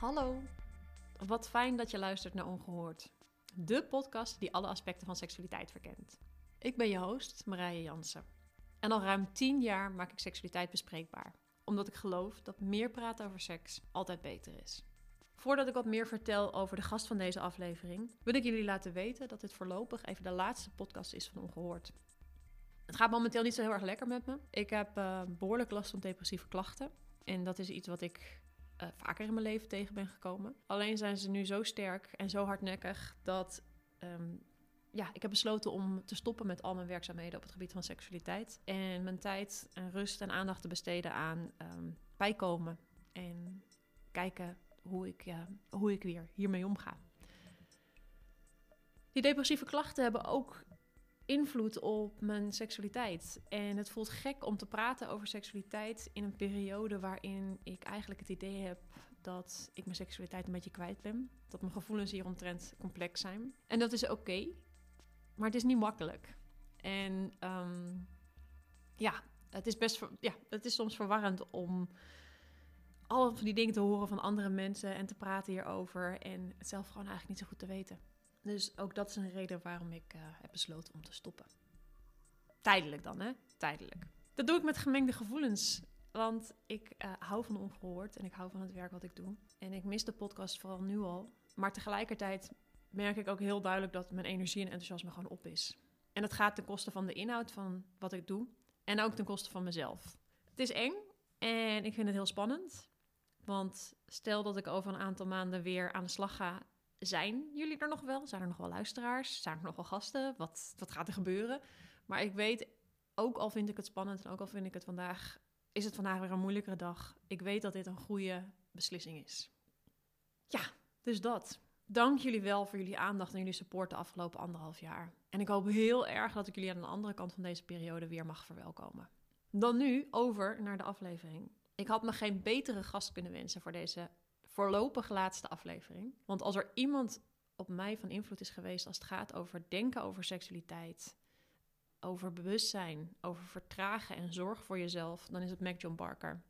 Hallo, wat fijn dat je luistert naar Ongehoord. De podcast die alle aspecten van seksualiteit verkent. Ik ben je host, Marije Jansen. En al ruim 10 jaar maak ik seksualiteit bespreekbaar. Omdat ik geloof dat meer praten over seks altijd beter is. Voordat ik wat meer vertel over de gast van deze aflevering, wil ik jullie laten weten dat dit voorlopig even de laatste podcast is van Ongehoord. Het gaat momenteel niet zo heel erg lekker met me. Ik heb uh, behoorlijk last van depressieve klachten. En dat is iets wat ik uh, vaker in mijn leven tegen ben gekomen. Alleen zijn ze nu zo sterk en zo hardnekkig dat um, ja, ik heb besloten om te stoppen met al mijn werkzaamheden op het gebied van seksualiteit. En mijn tijd en rust en aandacht te besteden aan um, bijkomen en kijken hoe ik, hoe ik weer hiermee omga. Die depressieve klachten hebben ook invloed op mijn seksualiteit. En het voelt gek om te praten over seksualiteit in een periode waarin ik eigenlijk het idee heb dat ik mijn seksualiteit een beetje kwijt ben. Dat mijn gevoelens hieromtrent complex zijn. En dat is oké, maar het is niet makkelijk. En um, ja, het is best, ja, het is soms verwarrend om al van die dingen te horen van andere mensen en te praten hierover en het zelf gewoon eigenlijk niet zo goed te weten. Dus ook dat is een reden waarom ik uh, heb besloten om te stoppen. Tijdelijk dan, hè? Tijdelijk. Dat doe ik met gemengde gevoelens. Want ik uh, hou van ongehoord en ik hou van het werk wat ik doe. En ik mis de podcast vooral nu al. Maar tegelijkertijd merk ik ook heel duidelijk dat mijn energie en enthousiasme gewoon op is. En dat gaat ten koste van de inhoud van wat ik doe. En ook ten koste van mezelf. Het is eng en ik vind het heel spannend. Want stel dat ik over een aantal maanden weer aan de slag ga zijn jullie er nog wel? Zijn er nog wel luisteraars? Zijn er nog wel gasten? Wat, wat gaat er gebeuren? Maar ik weet, ook al vind ik het spannend en ook al vind ik het vandaag, is het vandaag weer een moeilijkere dag. Ik weet dat dit een goede beslissing is. Ja, dus dat. Dank jullie wel voor jullie aandacht en jullie support de afgelopen anderhalf jaar. En ik hoop heel erg dat ik jullie aan de andere kant van deze periode weer mag verwelkomen. Dan nu over naar de aflevering. Ik had me geen betere gast kunnen wensen voor deze voorlopig laatste aflevering. Want als er iemand op mij van invloed is geweest als het gaat over denken over seksualiteit, over bewustzijn, over vertragen en zorg voor jezelf, dan is het Mac John Barker.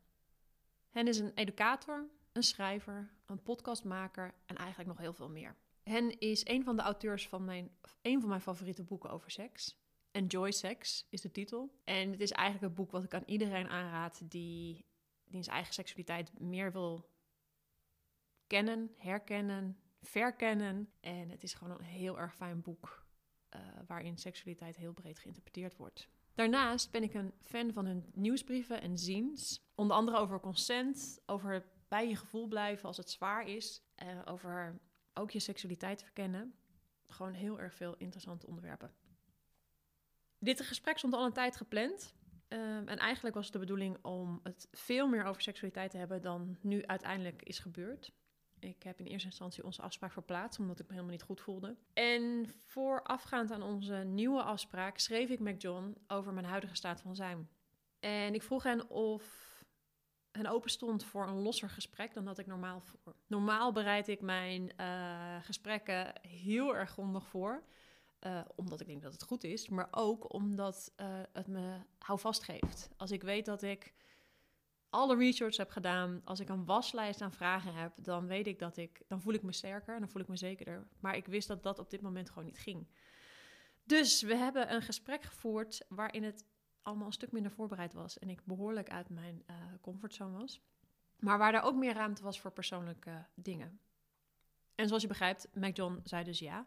Hen is een educator, een schrijver, een podcastmaker en eigenlijk nog heel veel meer. Hen is een van de auteurs van mijn, een van mijn favoriete boeken over seks. Enjoy Sex is de titel. En het is eigenlijk het boek wat ik aan iedereen aanraad die, die zijn eigen seksualiteit meer wil kennen, herkennen, verkennen. En het is gewoon een heel erg fijn boek uh, waarin seksualiteit heel breed geïnterpreteerd wordt. Daarnaast ben ik een fan van hun nieuwsbrieven en ziens. Onder andere over consent, over bij je gevoel blijven als het zwaar is. Uh, over ook je seksualiteit verkennen. Gewoon heel erg veel interessante onderwerpen. Dit gesprek stond al een tijd gepland. Um, en eigenlijk was het de bedoeling om het veel meer over seksualiteit te hebben dan nu uiteindelijk is gebeurd. Ik heb in eerste instantie onze afspraak verplaatst, omdat ik me helemaal niet goed voelde. En voorafgaand aan onze nieuwe afspraak schreef ik met John over mijn huidige staat van zijn. En ik vroeg hen of hen open stond voor een losser gesprek dan dat ik normaal voor. Normaal bereid ik mijn uh, gesprekken heel erg grondig voor. Uh, omdat ik denk dat het goed is, maar ook omdat uh, het me houvast geeft. Als ik weet dat ik alle research heb gedaan, als ik een waslijst aan vragen heb, dan weet ik dat ik, dan voel ik me sterker en dan voel ik me zekerder. Maar ik wist dat dat op dit moment gewoon niet ging. Dus we hebben een gesprek gevoerd waarin het allemaal een stuk minder voorbereid was en ik behoorlijk uit mijn uh, comfortzone was. Maar waar er ook meer ruimte was voor persoonlijke dingen. En zoals je begrijpt, Mac John zei dus ja.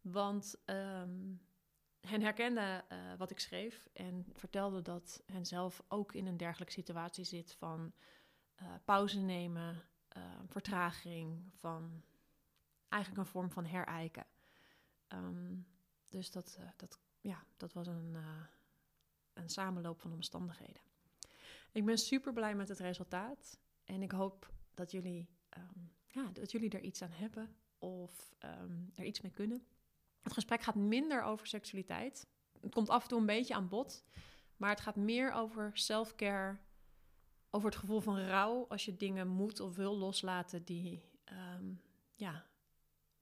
Want um, hen herkende uh, wat ik schreef en vertelde dat hen zelf ook in een dergelijke situatie zit van uh, pauze nemen, uh, vertraging, van eigenlijk een vorm van herijken. Um, dus dat, dat, ja, dat was een, een samenloop van omstandigheden. Ik ben super blij met het resultaat en ik hoop dat jullie, um, ja, dat jullie er iets aan hebben of um, er iets mee kunnen. Het gesprek gaat minder over seksualiteit. Het komt af en toe een beetje aan bod. Maar het gaat meer over self-care. Over het gevoel van rouw als je dingen moet of wil loslaten die um, ja,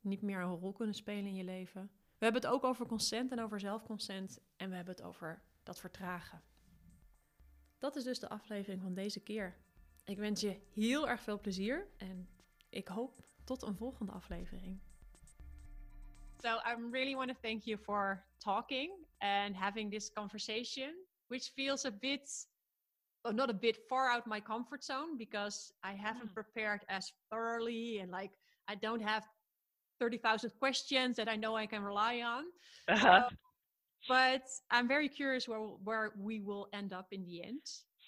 niet meer een rol kunnen spelen in je leven. We hebben het ook over consent en over zelfconsent. En we hebben het over dat vertragen. Dat is dus de aflevering van deze keer. Ik wens je heel erg veel plezier. En ik hoop tot een volgende aflevering. So I really want to thank you for talking and having this conversation, which feels a bit, well, not a bit far out my comfort zone because I haven't mm. prepared as thoroughly and like I don't have 30,000 questions that I know I can rely on. Uh-huh. So, but I'm very curious where, where we will end up in the end.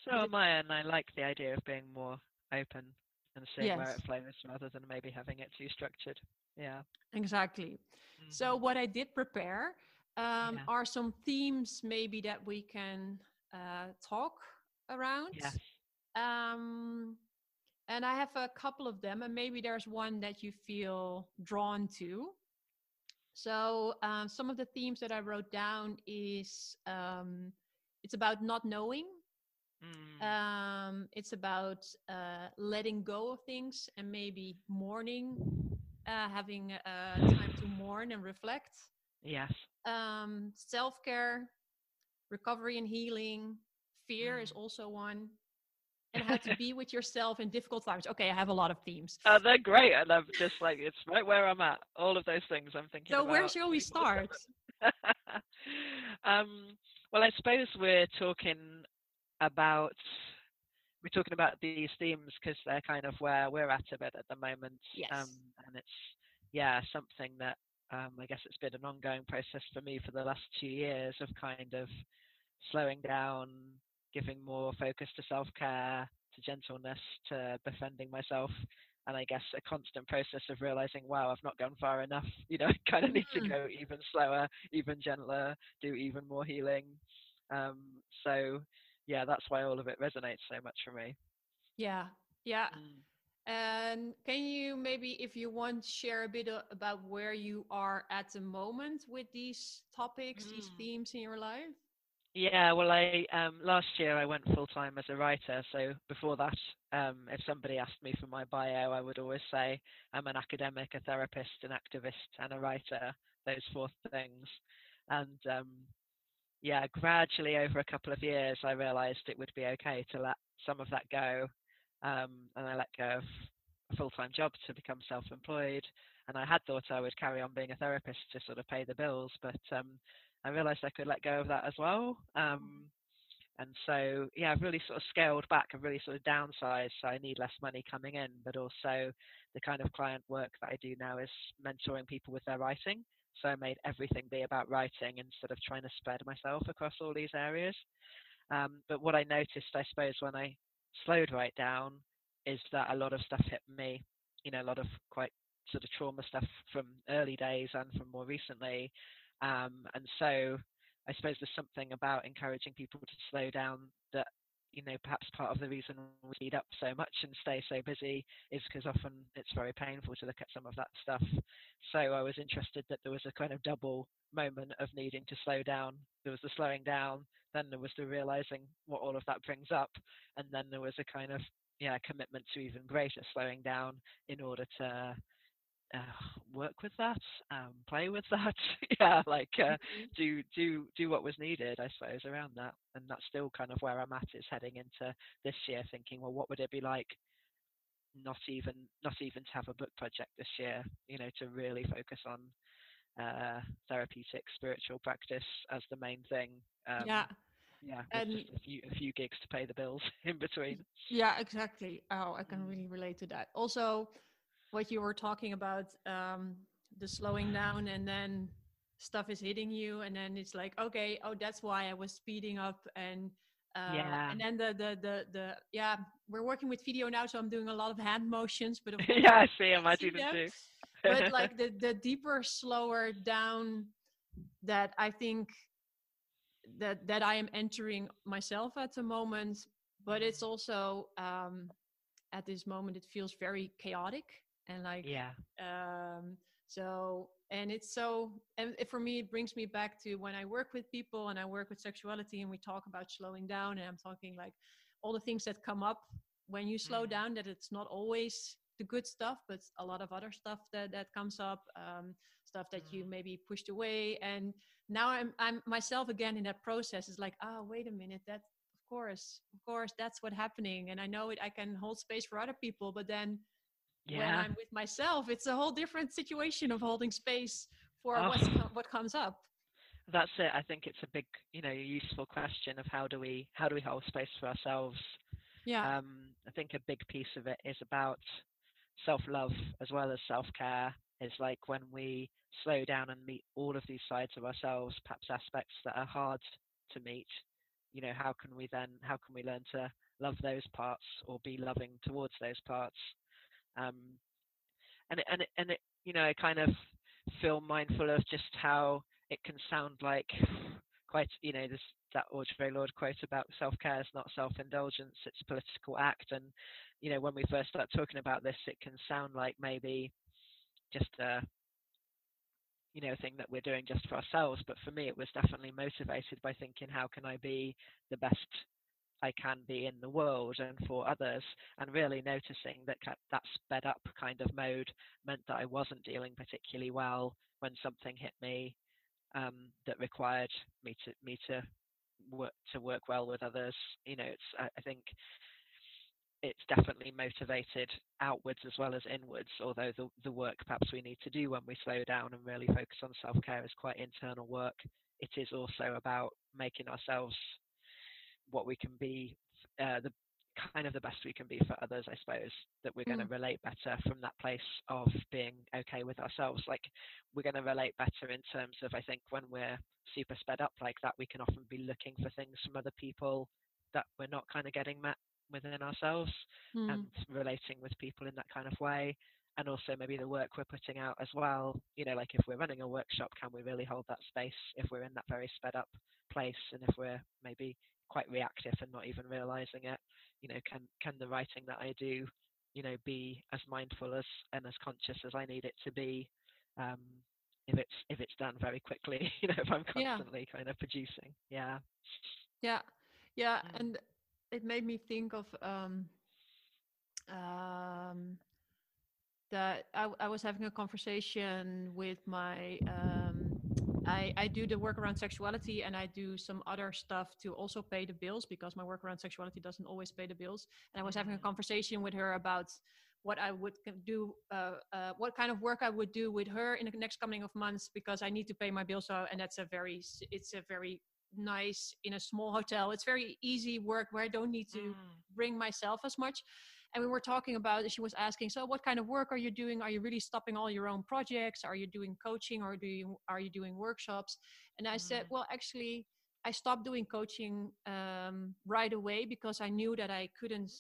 So am I, and I like the idea of being more open and seeing yes. where it flows rather than maybe having it too structured. Yeah. Exactly. Mm-hmm. So what I did prepare um, yeah. are some themes maybe that we can uh, talk around. Yes. Um, and I have a couple of them, and maybe there's one that you feel drawn to. So um, some of the themes that I wrote down is um, it's about not knowing. Mm. Um, it's about uh, letting go of things and maybe mourning uh, having uh, time to mourn and reflect. Yes. Um, Self care, recovery and healing. Fear mm. is also one. And how to be with yourself in difficult times. Okay, I have a lot of themes. Oh, they're great, and I'm just like it's right where I'm at. All of those things I'm thinking. So about. where shall we start? um, well, I suppose we're talking about we're talking about these themes because they're kind of where we're at a bit at the moment. Yes. Um, and it's, yeah, something that um, I guess it's been an ongoing process for me for the last two years of kind of slowing down, giving more focus to self care, to gentleness, to befriending myself. And I guess a constant process of realizing, wow, I've not gone far enough. You know, I kind of need to mm-hmm. go even slower, even gentler, do even more healing. Um, so yeah, that's why all of it resonates so much for me. Yeah, yeah. Mm. And can you maybe, if you want, share a bit about where you are at the moment with these topics, mm. these themes in your life? Yeah, well, I um, last year I went full time as a writer. So before that, um, if somebody asked me for my bio, I would always say I'm an academic, a therapist, an activist, and a writer. Those four things. And um, yeah, gradually over a couple of years, I realised it would be okay to let some of that go, um, and I let go of a full-time job to become self-employed. And I had thought I would carry on being a therapist to sort of pay the bills, but um, I realised I could let go of that as well. Um, and so, yeah, I've really sort of scaled back. I've really sort of downsized. So I need less money coming in, but also the kind of client work that I do now is mentoring people with their writing. So I made everything be about writing instead of trying to spread myself across all these areas. Um, but what I noticed, I suppose, when I slowed right down, is that a lot of stuff hit me. You know, a lot of quite sort of trauma stuff from early days and from more recently. Um, and so I suppose there's something about encouraging people to slow down you know, perhaps part of the reason we speed up so much and stay so busy is because often it's very painful to look at some of that stuff. So I was interested that there was a kind of double moment of needing to slow down. There was the slowing down, then there was the realizing what all of that brings up, and then there was a kind of yeah commitment to even greater slowing down in order to uh, work with that, um, play with that. yeah, like uh, mm-hmm. do do do what was needed, I suppose, around that. And that's still kind of where I'm at is heading into this year, thinking, well, what would it be like? Not even not even to have a book project this year, you know, to really focus on uh, therapeutic spiritual practice as the main thing. Um, yeah. Yeah, and just a few a few gigs to pay the bills in between. Yeah, exactly. Oh, I can mm. really relate to that. Also, what you were talking about um, the slowing down and then stuff is hitting you and then it's like okay oh that's why i was speeding up and uh, yeah. and then the, the the the yeah we're working with video now so i'm doing a lot of hand motions but yeah i see them i do them too. But like the the deeper slower down that i think that that i am entering myself at the moment but it's also um at this moment it feels very chaotic and like yeah um so and it's so and for me it brings me back to when i work with people and i work with sexuality and we talk about slowing down and i'm talking like all the things that come up when you slow mm. down that it's not always the good stuff but a lot of other stuff that that comes up um, stuff that mm. you maybe pushed away and now i'm i'm myself again in that process is like oh wait a minute that of course of course that's what's happening and i know it i can hold space for other people but then when Yeah. I'm with myself, it's a whole different situation of holding space for Oh. com- what comes up. That's it. I think it's a big, you know, useful question of how do we how do we hold space for ourselves. Yeah. Um, I think a big piece of it is about self-love as well as self-care. Is like when we slow down and meet all of these sides of ourselves, perhaps aspects that are hard to meet. You know, how can we then how can we learn to love those parts or be loving towards those parts? Um, and and and it, you know, I kind of feel mindful of just how it can sound like quite, you know, this that Audre Lorde quote about self-care is not self-indulgence; it's a political act. And you know, when we first start talking about this, it can sound like maybe just a you know thing that we're doing just for ourselves. But for me, it was definitely motivated by thinking, how can I be the best I can be in the world and for others, and really noticing that that sped up kind of mode meant that I wasn't dealing particularly well when something hit me um, that required me to me to work to work well with others. You know, it's I, I think it's definitely motivated outwards as well as inwards. Although the the work perhaps we need to do when we slow down and really focus on self care is quite internal work. It is also about making ourselves what we can be, uh, the kind of the best we can be for others, I suppose, that we're going to relate better from that place of being okay with ourselves. Like we're going to relate better in terms of, I think, when we're super sped up like that, we can often be looking for things from other people that we're not kind of getting met within ourselves Mm. and relating with people in that kind of way. And also maybe the work we're putting out as well. You know, like if we're running a workshop, can we really hold that space if we're in that very sped up place and if we're maybe quite reactive and not even realizing it? You know, can can the writing that I do, you know, be as mindful as and as conscious as I need it to be? Um, if it's if it's done very quickly, you know, if I'm Yeah. constantly kind of producing. Yeah. Yeah, yeah, Mm. and it made me think of um, um, that I, I was having a conversation with my. Um, I, I do the work around sexuality and I do some other stuff to also pay the bills because my work around sexuality doesn't always pay the bills. And I was having a Mhm. conversation with her about what I would do, uh, uh, what kind of work I would do with her in the next coming of months because I need to pay my bills. So, and that's a very, it's a very nice in a small hotel. It's very easy work where I don't need to Mm. bring myself as much. And we were talking about, she was asking, so what kind of work are you doing? Are you really stopping all your own projects? Are you doing coaching or do you, are you doing workshops? And I said, Mm. well, actually, I stopped doing coaching um, right away because I knew that I couldn't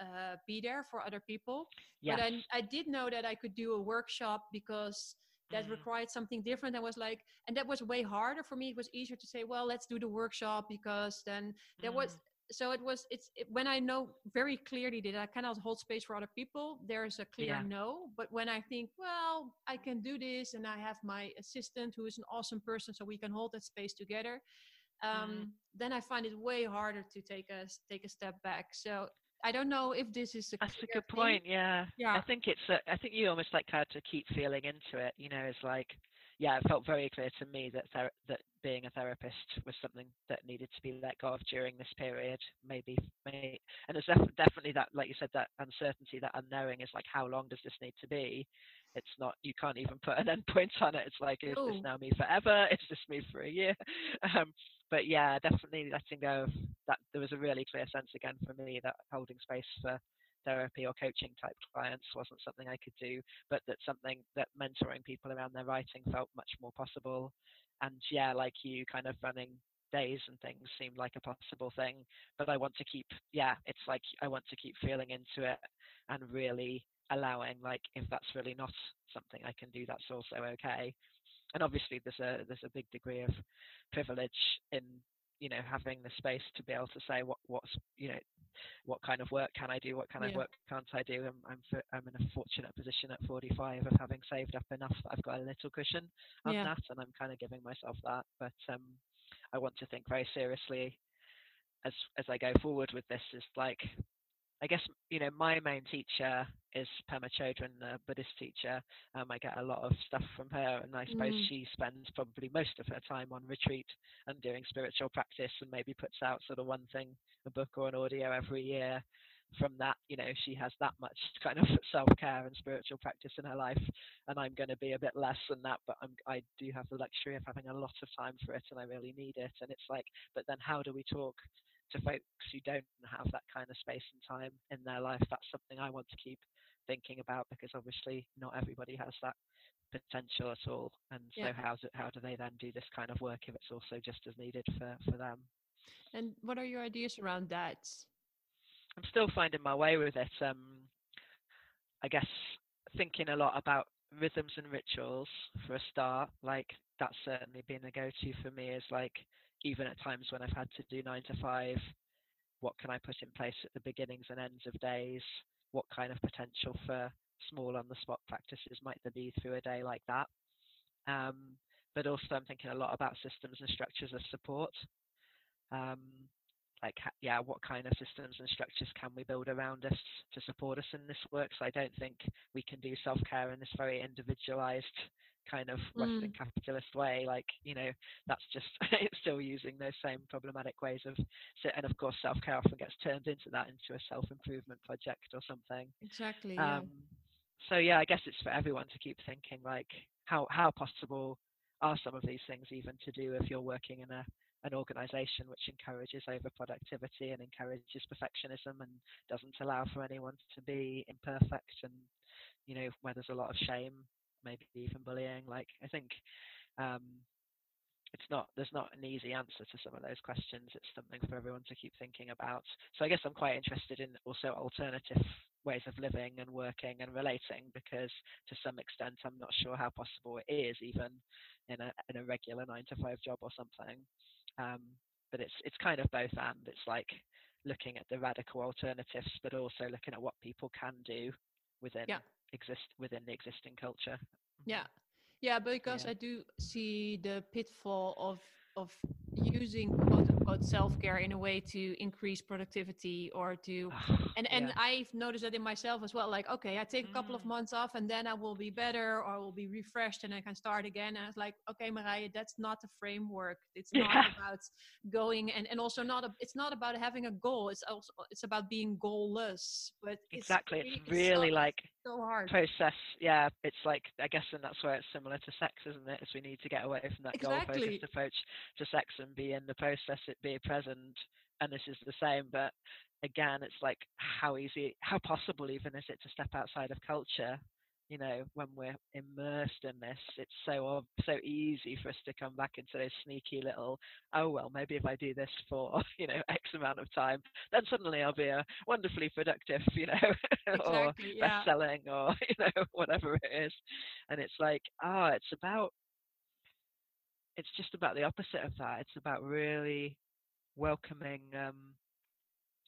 uh, be there for other people. Yes. But I, I did know that I could do a workshop because that Mm. required something different. I was like, and that was way harder for me. It was easier to say, well, let's do the workshop because then there was Mm. So it was it's it, when i know very clearly that i cannot hold space for other people there's a clear Yeah. no but when i think well i can do this and i have my assistant who is an awesome person so we can hold that space together um, Mm. then i find it way harder to take a take a step back so i don't know if this is a That's a good thing. point. Yeah. Yeah. I think it's. A, I think you almost like had to keep feeling into it. You know, it's like, yeah, it felt very clear to me that ther- that being a therapist was something that needed to be let go of during this period. Maybe, may, and there's def- definitely that, like you said, that uncertainty, that unknowing is like, how long does this need to be? It's not. You can't even put an end point on it. It's like, is No. this now me forever? Is this me for a year? Um, but yeah, definitely letting go of that. There was a really clear sense again for me that holding space for therapy or coaching type clients wasn't something I could do, but that something that mentoring people around their writing felt much more possible. And yeah, like you, kind of running days and things seemed like a possible thing. But I want to keep, yeah, it's like I want to keep feeling into it and really allowing, like, if that's really not something I can do, that's also okay. And obviously, there's a there's a big degree of privilege in you know having the space to be able to say what what's you know what kind of work can I do, what kind of work can't I do. I'm I'm, I'm in a fortunate position at 45 of having saved up enough that I've got a little cushion on Yeah. that, and I'm kind of giving myself that. But um, I want to think very seriously as as I go forward with this. Is like I guess you know my main teacher is Pema Chodron, the Buddhist teacher. Um, I get a lot of stuff from her, and I suppose Mm. she spends probably most of her time on retreat and doing spiritual practice, and maybe puts out sort of one thing, a book or an audio every year from that you know she has that much kind of self care and spiritual practice in her life, and I'm going to be a bit less than that. But I'm, I do have the luxury of having a lot of time for it, and I really need it. And it's like, but then how do we talk to folks who don't have that kind of space and time in their life? That's something I want to keep thinking about because obviously not everybody has that potential at all. And so Yeah. how do, how do they then do this kind of work if it's also just as needed for, for them? And what are your ideas around that? I'm still finding my way with it. Um, I guess thinking a lot about rhythms and rituals for a start. Like that's certainly been a go-to for me. Is like even at times when I've had to do nine to five, what can I put in place at the beginnings and ends of days? What kind of potential for small on-the-spot practices might there be through a day like that? Um, but also I'm thinking a lot about systems and structures of support. Um, like yeah what kind of systems and structures can we build around us to support us in this work so i don't think we can do self-care in this very individualized kind of western capitalist way like you know that's just it's still using those same problematic ways of and of course self-care often gets turned into that into a self-improvement project or something Exactly. Yeah. um, so yeah, I guess it's for everyone to keep thinking like how how possible are some of these things even to do if you're working in a an organization which encourages overproductivity and encourages perfectionism and doesn't allow for anyone to be imperfect and you know where there's a lot of shame maybe even bullying. Like i think um it's not there's not an easy answer to some of those questions. It's something for everyone to keep thinking about. So i guess i'm quite interested in also alternative ways of living and working and relating because to some extent i'm not sure how possible it is even in a in a regular nine to five job or something um, but it's it's kind of both and it's like looking at the radical alternatives but also looking at what people can do within Yeah. exist within the existing culture Yeah, yeah, because Yeah. I do see the pitfall of of using quote unquote self care in a way to increase productivity or to and and Yeah. I've noticed that in myself as well. Like, okay, I take a couple of Mm. months off and then I will be better or I will be refreshed and I can start again. And it's like, okay, Marije, that's not the framework. It's not Yeah. about going and and also not a, it's not about having a goal. It's also it's about being goalless. But it's exactly really- it's really so, like so hard. process yeah it's like i guess and that's where it's similar to sex isn't it? is we need to get away from that goal-focused approach to sex and be in the process it be present and this is the same but again it's like how easy how possible even is it to step outside of culture you know when we're immersed in this it's so so easy for us to come back into those sneaky little oh well maybe if i do this for you know x amount of time then suddenly i'll be a wonderfully productive you know or yeah. best selling or you know whatever it is. And it's like ah it's about it's just about the opposite of that. It's about really welcoming um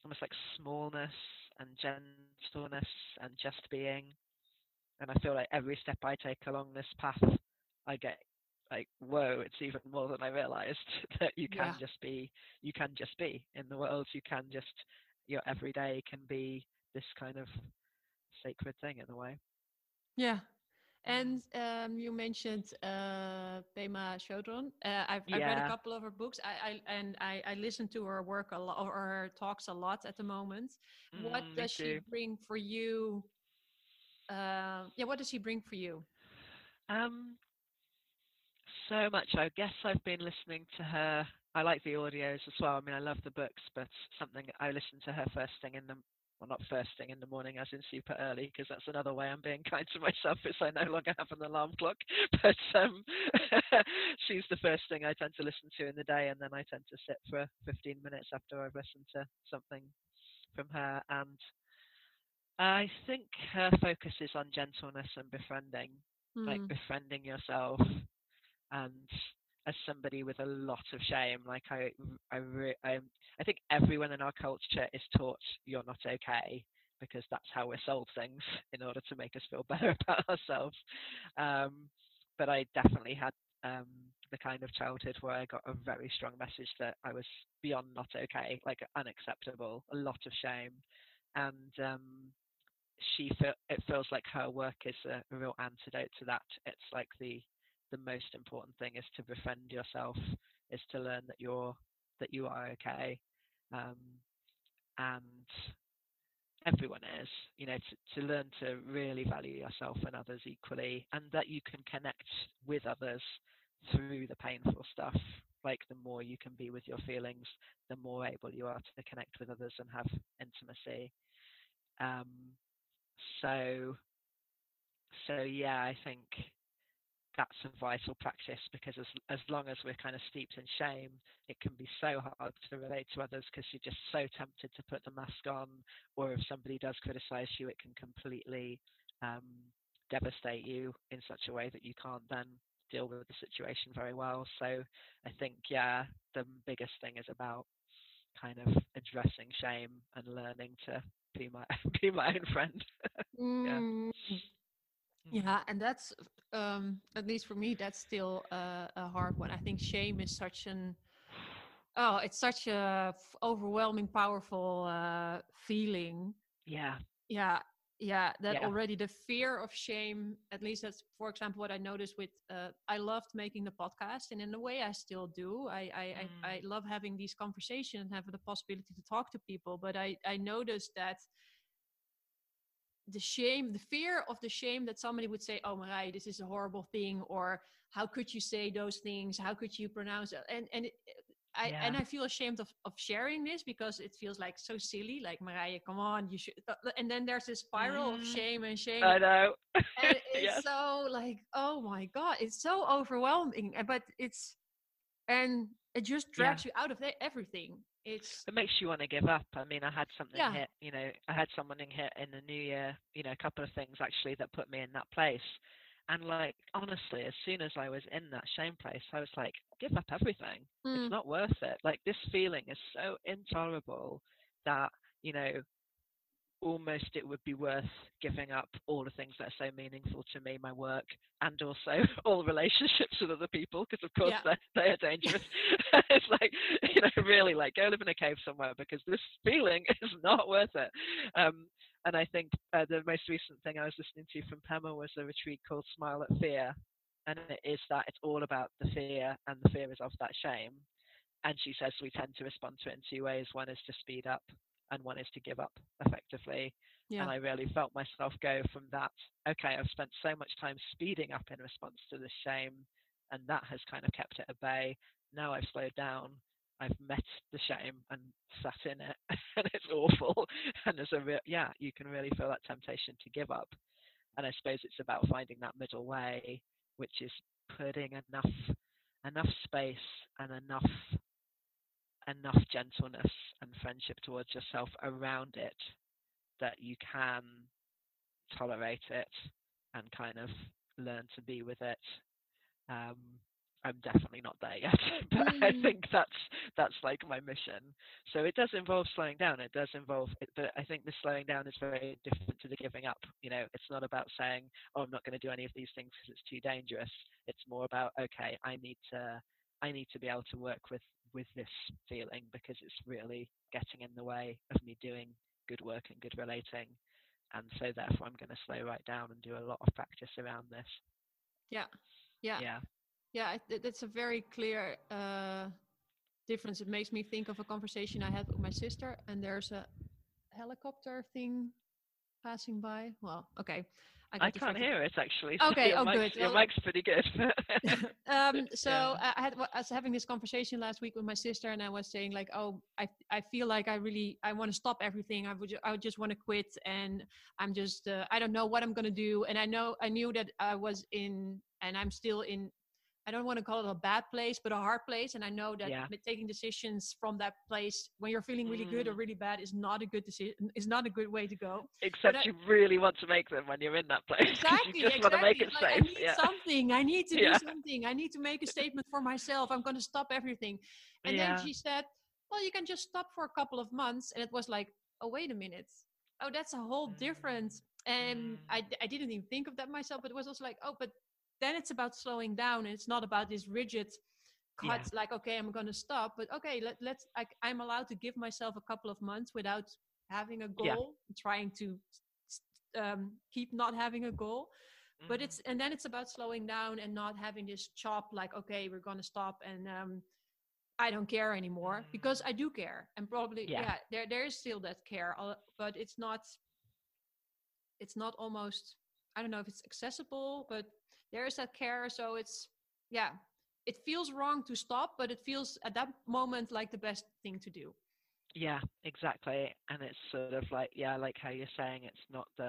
almost like smallness and gentleness and just being and i feel like every step i take along this path i get like whoa it's even more than i realized that you can Yeah. just be you can just be in the world you can just your everyday can be this kind of sacred thing in a way Yeah. Mm. And um, you mentioned uh, Pema Chodron. Uh, I've, I've read a couple of her books, I, I and I, I listen to her work a lot, or her talks a lot at the moment. what Mm, me does she bring for you? Uh, yeah, what does she bring for you? Um, so much. I guess I've been listening to her. I like the audios as well. I mean, I love the books, but something I listen to her first thing in the well, not first thing in the morning, as in super early, because that's another way I'm being kind to myself. Is I no longer have an alarm clock, but um, she's the first thing I tend to listen to in the day, and then I tend to sit for 15 minutes after I've listened to something from her, and I think her focus is on gentleness and befriending like Mm, befriending yourself and as somebody with a lot of shame like i i re- I, I think everyone in our culture is taught you're not okay because that's how we're sold things in order to make us feel better about ourselves. Um but i definitely had um the kind of childhood where i got a very strong message that i was beyond not okay like unacceptable a lot of shame. And um she feel it feels like her work is a, a real antidote to that. It's like the the most important thing is to befriend yourself, is to learn that you're that you are okay, um, and everyone is, you know, to, to learn to really value yourself and others equally, and that you can connect with others through the painful stuff. Like the more you can be with your feelings, the more able you are to connect with others and have intimacy. Um, so, so yeah, I think that's a vital practice because as as long as we're kind of steeped in shame, it can be so hard to relate to others because you're just so tempted to put the mask on, or if somebody does criticize you, it can completely um, devastate you in such a way that you can't then deal with the situation very well. So I think yeah, the biggest thing is about kind of addressing shame and learning to be my be my own friend. yeah. Mm. Yeah, and that's um, at least for me, that's still uh, a hard one. I think shame is such an oh, it's such a f- overwhelming, powerful uh, feeling. Yeah, Yeah, yeah. That Yeah. already the fear of shame. At least that's, for example, what I noticed with. Uh, I loved making the podcast, and in a way, I still do. I I, Mm. I, I love having these conversations and having the possibility to talk to people. But I I noticed that the shame, the fear of the shame that somebody would say, "Oh, Marije, this is a horrible thing," or "How could you say those things? How could you pronounce it?" And and I and I feel ashamed of of sharing this because it feels like so silly. Like Marije, come on, you should. And then there's this spiral of Mm. shame and shame. I know. and it's yes. so like, oh my god, it's so overwhelming. uh, But it's and it just drags you out of everything. It's it makes you want to give up. I mean, I had something Yeah. hit, you know, I had someone hit in the new year, you know, a couple of things actually that put me in that place. And like, honestly, as soon as I was in that shame place, I was like, give up everything. Mm. It's not worth it. Like, this feeling is so intolerable that, you know, almost it would be worth giving up all the things that are so meaningful to me, my work, and also all relationships with other people, because of course Yeah. they're, they are dangerous. it's like, you know, really like go live in a cave somewhere because this feeling is not worth it. Um, and I think uh, the most recent thing I was listening to from Pema was a retreat called Smile at Fear. And it is that it's all about the fear, and the fear is of that shame. And she says we tend to respond to it in two ways. One is to speed up, and one is to give up effectively. yeah, And I really felt myself go from that, okay, I've spent so much time speeding up in response to the shame, and that has kind of kept it at bay. Now I've slowed down, I've met the shame and sat in it, and it's awful. And there's a real, yeah, you can really feel that temptation to give up. And I suppose it's about finding that middle way, which is putting enough enough space and enough enough gentleness and friendship towards yourself around it that you can tolerate it and kind of learn to be with it. Um, I'm definitely not there yet, but I Mm. think that's that's like my mission. So it does involve slowing down. It does involve, it, but I think the slowing down is very different to the giving up. You know, it's not about saying, "Oh, I'm not going to do any of these things because it's too dangerous." It's more about, okay, I need to, I need to be able to work with with this feeling because it's really getting in the way of me doing good work and good relating. And so therefore I'm going to slow right down and do a lot of practice around this. yeah, yeah, Yeah. Yeah. That's a very clear uh, difference. It makes me think of a conversation I had with my sister, and there's a helicopter thing passing by. Well, okay, I got can't hear it actually. so Okay, oh, mic's- good. Your Well- mic's pretty good. um, so Yeah. I, I had I was having this conversation last week with my sister, and I was saying like, oh, I I feel like I really I want to stop everything. I would I would just want to quit, and I'm just uh, I don't know what I'm gonna do. And I know I knew that I was in, and I'm still in. I don't want to call it a bad place, but a hard place. And I know that Yeah. taking decisions from that place when you're feeling really good or Mm. really bad is not a good decision. Is not a good way to go. Except I- you really want to make them when you're in that place. Exactly. you just exactly. want to make it Like, I need yeah. something. I need to Yeah. do something. I need to make a statement for myself. I'm going to stop everything. And then she said, "Well, you can just stop for a couple of months." And it was like, "Oh, wait a minute. Oh, that's a whole different." And I, I didn't even think of that myself, but it was also like, "Oh, but then it's about slowing down, and it's not about this rigid." Yeah. Cut like okay, I'm gonna stop, but okay, let, let's. I, I'm allowed to give myself a couple of months without having a goal, Yeah. trying to um, keep not having a goal but Mhm. it's and then it's about slowing down and not having this chop like okay we're gonna stop and um I don't care anymore because I do care, and probably Yeah. yeah, there there is still that care, but it's not. It's not almost. I don't know if it's accessible, but there is that care, so it's yeah. It feels wrong to stop, but it feels at that moment like the best thing to do. Yeah, exactly. And it's sort of like, yeah, like how you're saying, it's not the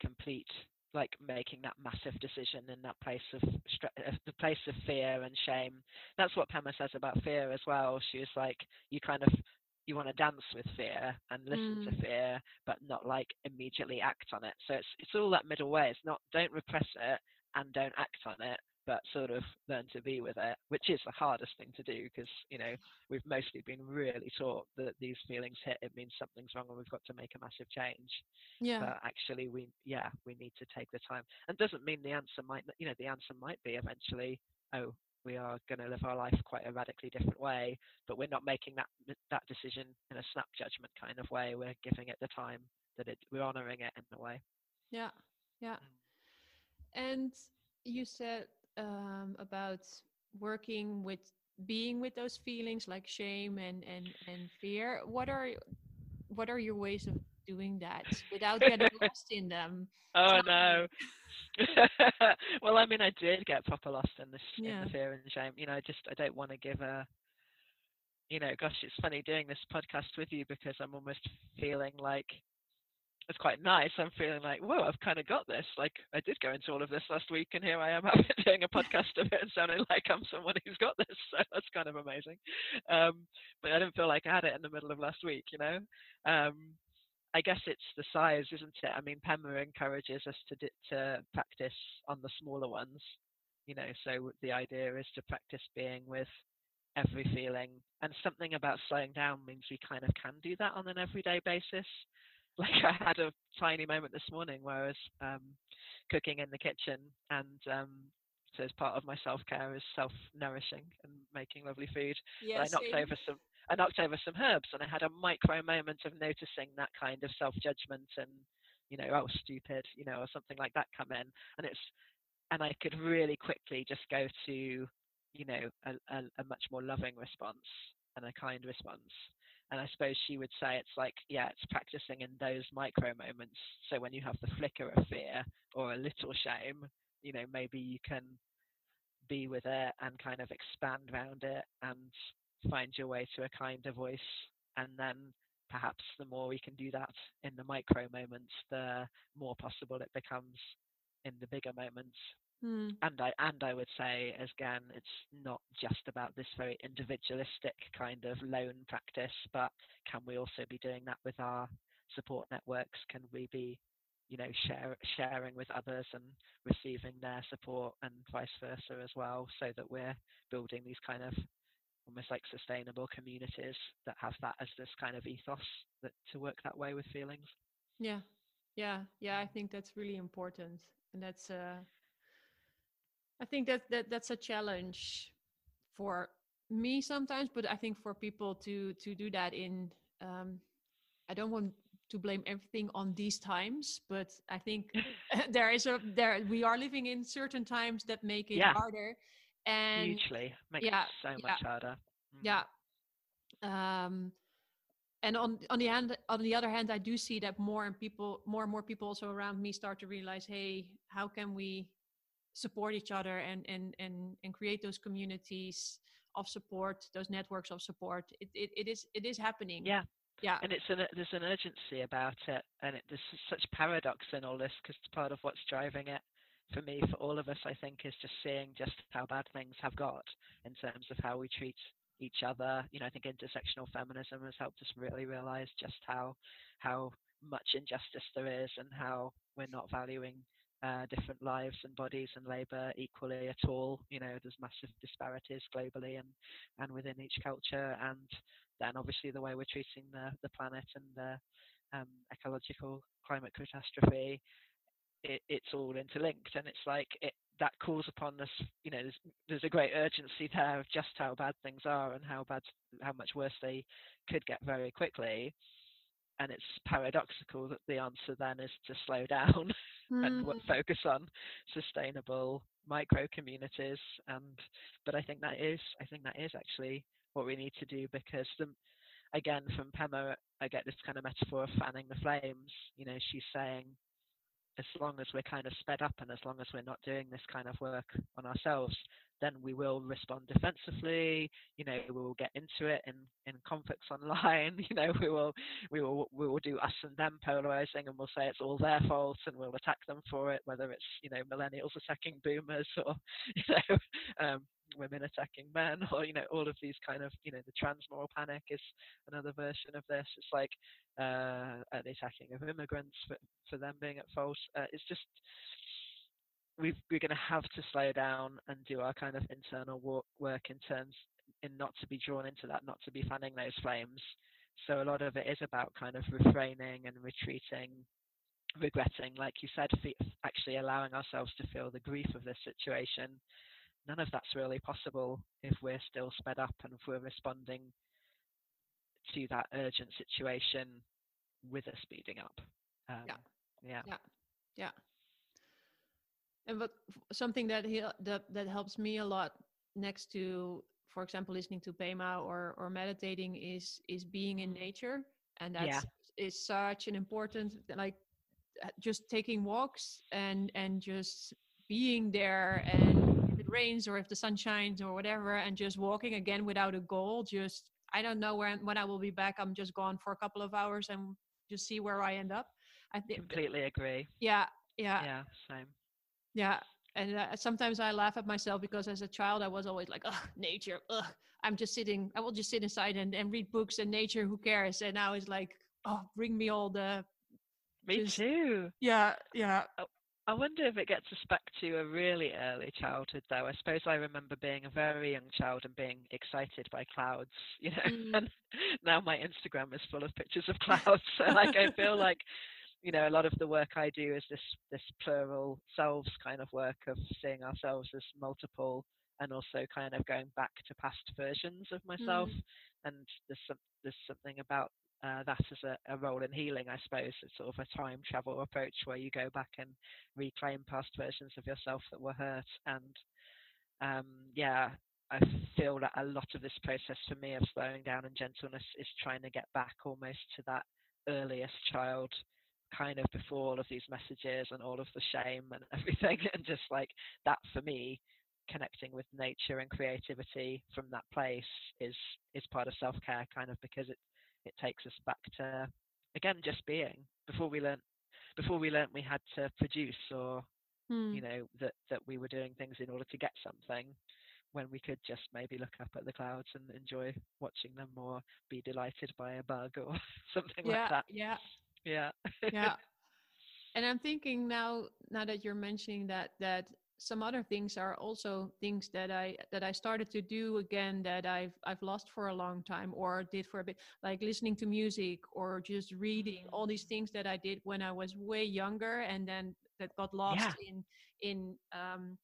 complete, like making that massive decision in that place of uh, the place of fear and shame. That's what Pema says about fear as well. She was like, you kind of you want to dance with fear and listen to Mm. fear, but not like immediately act on it. So it's it's all that middle way. It's not don't repress it and don't act on it, but sort of learn to be with it, which is the hardest thing to do because you know we've mostly been really taught that these feelings hit it means something's wrong and we've got to make a massive change. Yeah. but actually we yeah we need to take the time. And doesn't mean the answer might you know the answer might be eventually oh we are going to live our life quite a radically different way but we're not making that that decision in a snap judgment kind of way. We're giving it the time that it we're honoring it in a way. Yeah, yeah. And you said um, about working with being with those feelings like shame and and and fear. What are what are your ways of doing that without getting lost in them? oh no well i mean i did get proper lost in this in Yeah. the fear and shame you know i just i don't want to give a you know gosh it's funny doing this podcast with you because i'm almost feeling like it's quite nice i'm feeling like whoa i've kind of got this like i did go into all of this last week and here i am doing a podcast of it and sounding like i'm someone who's got this so that's kind of amazing um but i didn't feel like i had it in the middle of last week you know um I guess it's the size, isn't it? I mean, Pema encourages us to to practice on the smaller ones. You know, so the idea is to practice being with every feeling, and something about slowing down means we kind of can do that on an everyday basis. Like I had a tiny moment this morning where I was um, cooking in the kitchen, and um, so as part of my self care is self nourishing and making lovely food. Yeah, I knocked same. over some I knocked over some herbs and I had a micro moment of noticing that kind of self judgment and you know, oh stupid, you know, or something like that come in. And it's and I could really quickly just go to, you know, a, a, a much more loving response and a kind response. And I suppose she would say it's like, yeah, it's practicing in those micro moments. So when you have the flicker of fear or a little shame, you know, maybe you can be with it and kind of expand around it and find your way to a kinder voice. And then perhaps the more we can do that in the micro moments, the more possible it becomes in the bigger moments. Hmm. And I and I would say as again, it's not just about this very individualistic kind of lone practice, but can we also be doing that with our support networks? Can we be, you know, share, sharing with others and receiving their support and vice versa as well, so that we're building these kind of almost like sustainable communities that have that as this kind of ethos that to work that way with feelings. Yeah, yeah, yeah. I think that's really important, and that's uh, I think that that that's a challenge for me sometimes, but I think for people to to do that in, um, I don't want to blame everything on these times, but I think there is a there we are living in certain times that make it Yeah. harder, and Hugely makes yeah, it so yeah. much harder. Mm. yeah um and on on the hand on the other hand i do see that more and people more and more people also around me start to realize hey how can we support each other and and and, and create those communities of support those networks of support. It, it, it is it is happening. Yeah. yeah. And it's an there's an urgency about it and it, there's such paradox in all this because part of what's driving it for me for all of us i think is just seeing just how bad things have got in terms of how we treat each other. You know i think intersectional feminism has helped us really realize just how how much injustice there is and how we're not valuing uh, different lives and bodies and labor equally at all you know there's massive disparities globally and and within each culture and then obviously the way we're treating the, the planet and the um, ecological climate catastrophe, it, it's all interlinked. And it's like it, that calls upon us, you know, there's, there's a great urgency there of just how bad things are and how bad, how much worse they could get very quickly. And it's paradoxical that the answer then is to slow down and what, Mm, focus on sustainable micro communities. And but I think that is, I think that is actually what we need to do because the, again from Pema I get this kind of metaphor of fanning the flames. You know, she's saying as long as we're kind of sped up and as long as we're not doing this kind of work on ourselves, then we will respond defensively. You know, we will get into it in, in conflicts online. You know, we will we will we will do us and them polarizing, and we'll say it's all their fault, and we'll attack them for it, whether it's you know millennials attacking boomers or you know um, women attacking men, or you know all of these kind of you know the trans moral panic is another version of this. It's like uh, the attacking of immigrants for for them being at fault. Uh, it's just we are going to have to slow down and do our kind of internal work, work in terms in not to be drawn into that, not to be fanning those flames. So a lot of it is about kind of refraining and retreating, regretting, like you said, actually allowing ourselves to feel the grief of this situation. None of that's really possible if we're still sped up and if we're responding to that urgent situation with a speeding up. Um, yeah. Yeah. Yeah. Yeah. And but something that he, that that helps me a lot next to, for example, listening to Pema or or meditating is is being in nature, and that's yeah. is such an important like just taking walks and and just being there and it rains or if the sun shines or whatever and just walking again without a goal just i don't know when when i will be back i'm just gone for a couple of hours and just see where i end up i think completely agree yeah yeah yeah same yeah. And uh, sometimes I laugh at myself because as a child, I was always like, oh, nature, ugh. I'm just sitting, I will just sit inside and, and read books and nature, who cares? And now it's like, oh, bring me all the. Me just, too. Yeah, yeah. I wonder if it gets us back to a really early childhood, though. I suppose I remember being a very young child and being excited by clouds, you know. Mm. And now my Instagram is full of pictures of clouds. so, like, I feel like you know, a lot of the work I do is this this plural selves kind of work of seeing ourselves as multiple and also kind of going back to past versions of myself. Mm. And there's some there's something about uh, that as a, a, role in healing, I suppose. It's sort of a time travel approach where you go back and reclaim past versions of yourself that were hurt. And um, yeah, I feel that a lot of this process for me of slowing down and gentleness is trying to get back almost to that earliest child kind of before all of these messages and all of the shame and everything and just like that for me connecting with nature and creativity from that place is is part of self-care kind of because it it takes us back to again just being. Before we learned before we learned we had to produce or hmm. you know that that we were doing things in order to get something when we could just maybe look up at the clouds and enjoy watching them or be delighted by a bug or something yeah, like that. yeah. Yeah. Yeah. And i'm thinking now now that you're mentioning that that some other things are also things that i that i started to do again that i've i've lost for a long time or did for a bit like listening to music or just reading all these things that i did when i was way younger and then that got lost yeah. in in um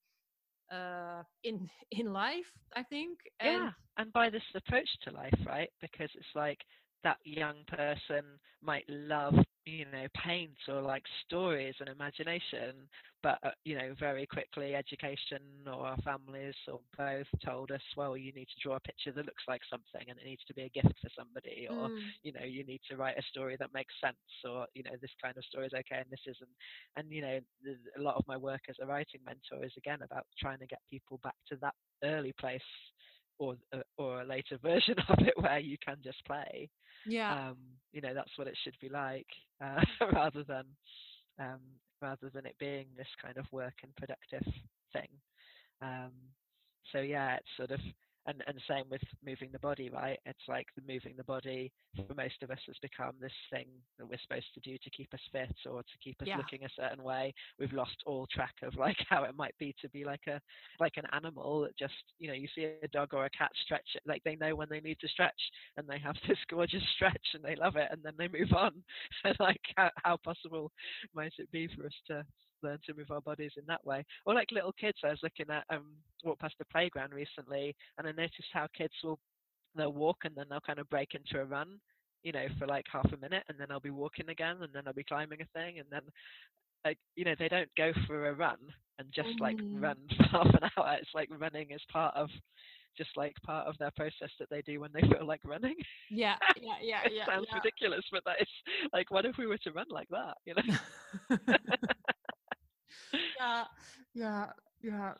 uh in in life i think and yeah and by this approach to life right because it's like that young person might love you know paint or like stories and imagination but uh, you know very quickly education or our families or both told us well you need to draw a picture that looks like something and it needs to be a gift for somebody or mm. you know you need to write a story that makes sense or you know this kind of story is okay and this isn't and you know a lot of my work as a writing mentor is again about trying to get people back to that early place or uh, or a later version of it where you can just play. Yeah. Um, you know, that's what it should be like, uh, rather than um, rather than it being this kind of work and productive thing. Um, so yeah, it's sort of and and same with moving the body right? It's like the moving the body for most of us has become this thing that we're supposed to do to keep us fit or to keep us yeah. looking a certain way. We've lost all track of like how it might be to be like a like an animal that just you know you see a dog or a cat stretch like they know when they need to stretch and they have this gorgeous stretch and they love it and then they move on. And like how, how possible might it be for us to learn to move our bodies in that way. Or like little kids, I was looking at um walked past the playground recently, and I noticed how kids will they'll walk and then they'll kind of break into a run, you know, for like half a minute, and then I'll be walking again, and then I'll be climbing a thing, and then like you know they don't go for a run and just mm-hmm. like run for half an hour. It's like running is part of just like part of their process that they do when they feel like running. Yeah, yeah, yeah, it yeah. sounds yeah. ridiculous, but that is like, what if we were to run like that? You know? yeah, yeah, yeah.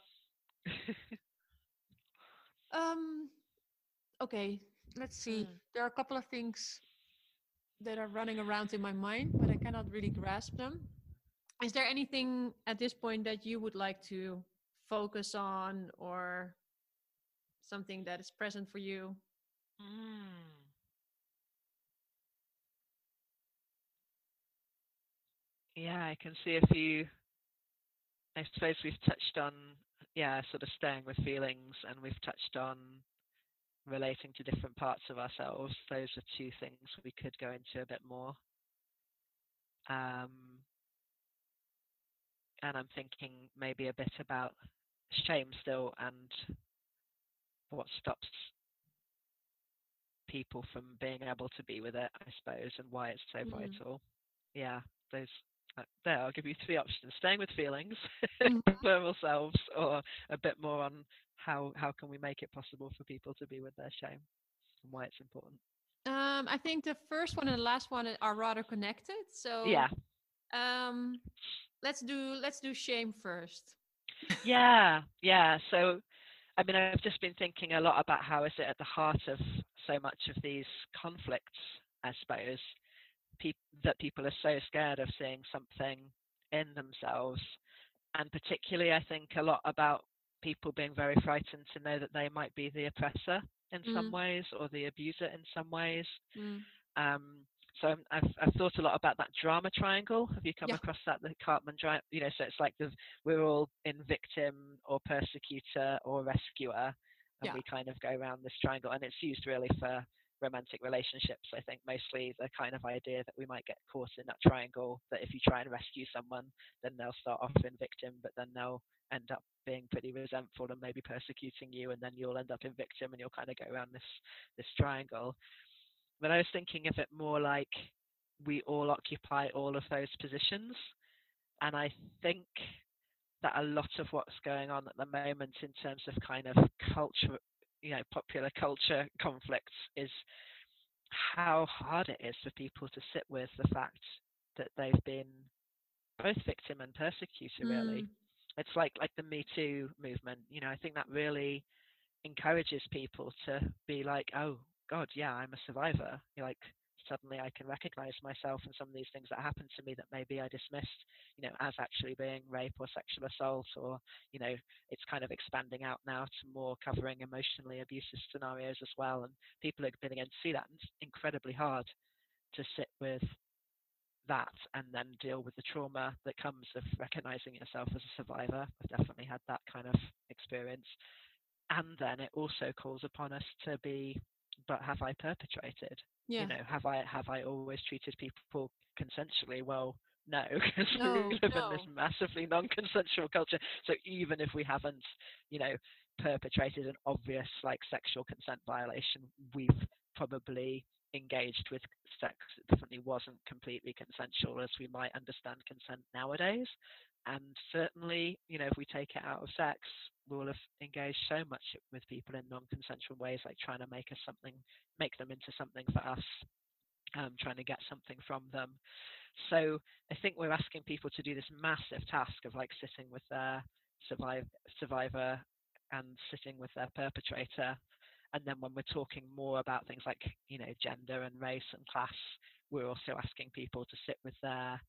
Um, okay, let's see. Mm. There are a couple of things that are running around in my mind, but I cannot really grasp them. Is there anything at this point that you would like to focus on or something that is present for you? Mm. Yeah, I can see a few. I suppose we've touched on, yeah, sort of staying with feelings, and we've touched on relating to different parts of ourselves. Those are two things we could go into a bit more. Um, and I'm thinking maybe a bit about shame still and what stops people from being able to be with it, I suppose, and why it's so Mm. vital. Yeah, those. There, I'll give you three options: staying with feelings, Mhm. selves, or a bit more on how how can we make it possible for people to be with their shame and why it's important. Um, I think the first one and the last one are rather connected. So Yeah, Um, let's do let's do shame first. yeah, yeah. So, I mean, I've just been thinking a lot about how is it at the heart of so much of these conflicts, I suppose, peop- that people are so scared of seeing something in themselves, and particularly, I think a lot about people being very frightened to know that they might be the oppressor in some Mm. ways or the abuser in some ways. Mm. Um, so I've, I've thought a lot about that drama triangle. Have you come Yeah. across that? The Karpman triangle. You know, so it's like the we're all in victim or persecutor or rescuer, and Yeah. we kind of go around this triangle, and it's used really for romantic relationships. I think mostly the kind of idea that we might get caught in that triangle. That if you try and rescue someone, then they'll start off in victim, but then they'll end up being pretty resentful and maybe persecuting you, and then you'll end up in victim, and you'll kind of go around this this triangle but I was thinking of it more like we all occupy all of those positions. And I think that a lot of what's going on at the moment in terms of kind of culture, you know, popular culture conflicts is how hard it is for people to sit with the fact that they've been both victim and persecutor really Mm. it's like like the me too movement you know i think that really encourages people to be like oh god yeah i'm a survivor You're like suddenly i can recognize myself in some of these things that happened to me that maybe i dismissed you know as actually being rape or sexual assault or you know it's kind of expanding out now to more covering emotionally abusive scenarios as well and people are beginning to see that and it's incredibly hard to sit with that and then deal with the trauma that comes of recognizing yourself as a survivor. I've definitely had that kind of experience. And then it also calls upon us to be, but have I perpetrated? Yeah. You know, have I have I always treated people consensually? Well, no, because No, we live in this massively non-consensual culture. So even if we haven't, you know, perpetrated an obvious like sexual consent violation, we've probably engaged with sex that definitely wasn't completely consensual as we might understand consent nowadays. And certainly, you know, if we take it out of sex, we'll have engaged so much with people in non-consensual ways, like trying to make us something, make them into something for us, um, trying to get something from them. So I think we're asking people to do this massive task of like sitting with their survive, survivor and sitting with their perpetrator and then when we're talking more about things like you know gender and race and class we're also asking people to sit with their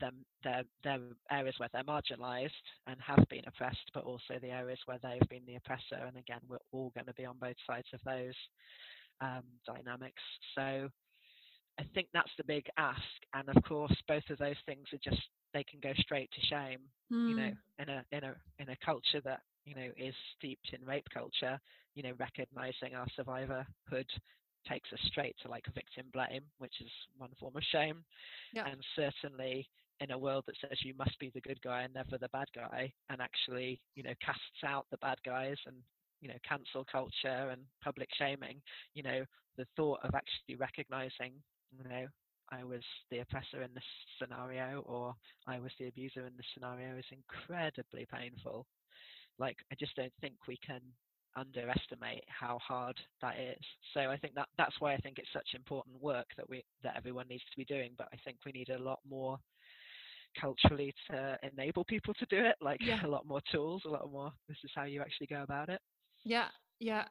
them their their areas where they're marginalized and have been oppressed but also the areas where they've been the oppressor and again we're all going to be on both sides of those um, dynamics so i think that's the big ask and of course both of those things are just they can go straight to shame you know Mm. in a in a in a culture that you know is steeped in rape culture you know recognizing our survivorhood takes us straight to like victim blame which is one form of shame Yeah. and certainly in a world that says you must be the good guy and never the bad guy and actually you know casts out the bad guys and you know cancel culture and public shaming you know the thought of actually recognizing you know I was the oppressor in this scenario or I was the abuser in this scenario is incredibly painful. Like I just don't think we can underestimate how hard that is. So I think that that's why I think it's such important work that we that everyone needs to be doing. But I think we need a lot more culturally to enable people to do it, like Yeah. a lot more tools, a lot more. This is how you actually go about it. Yeah, yeah.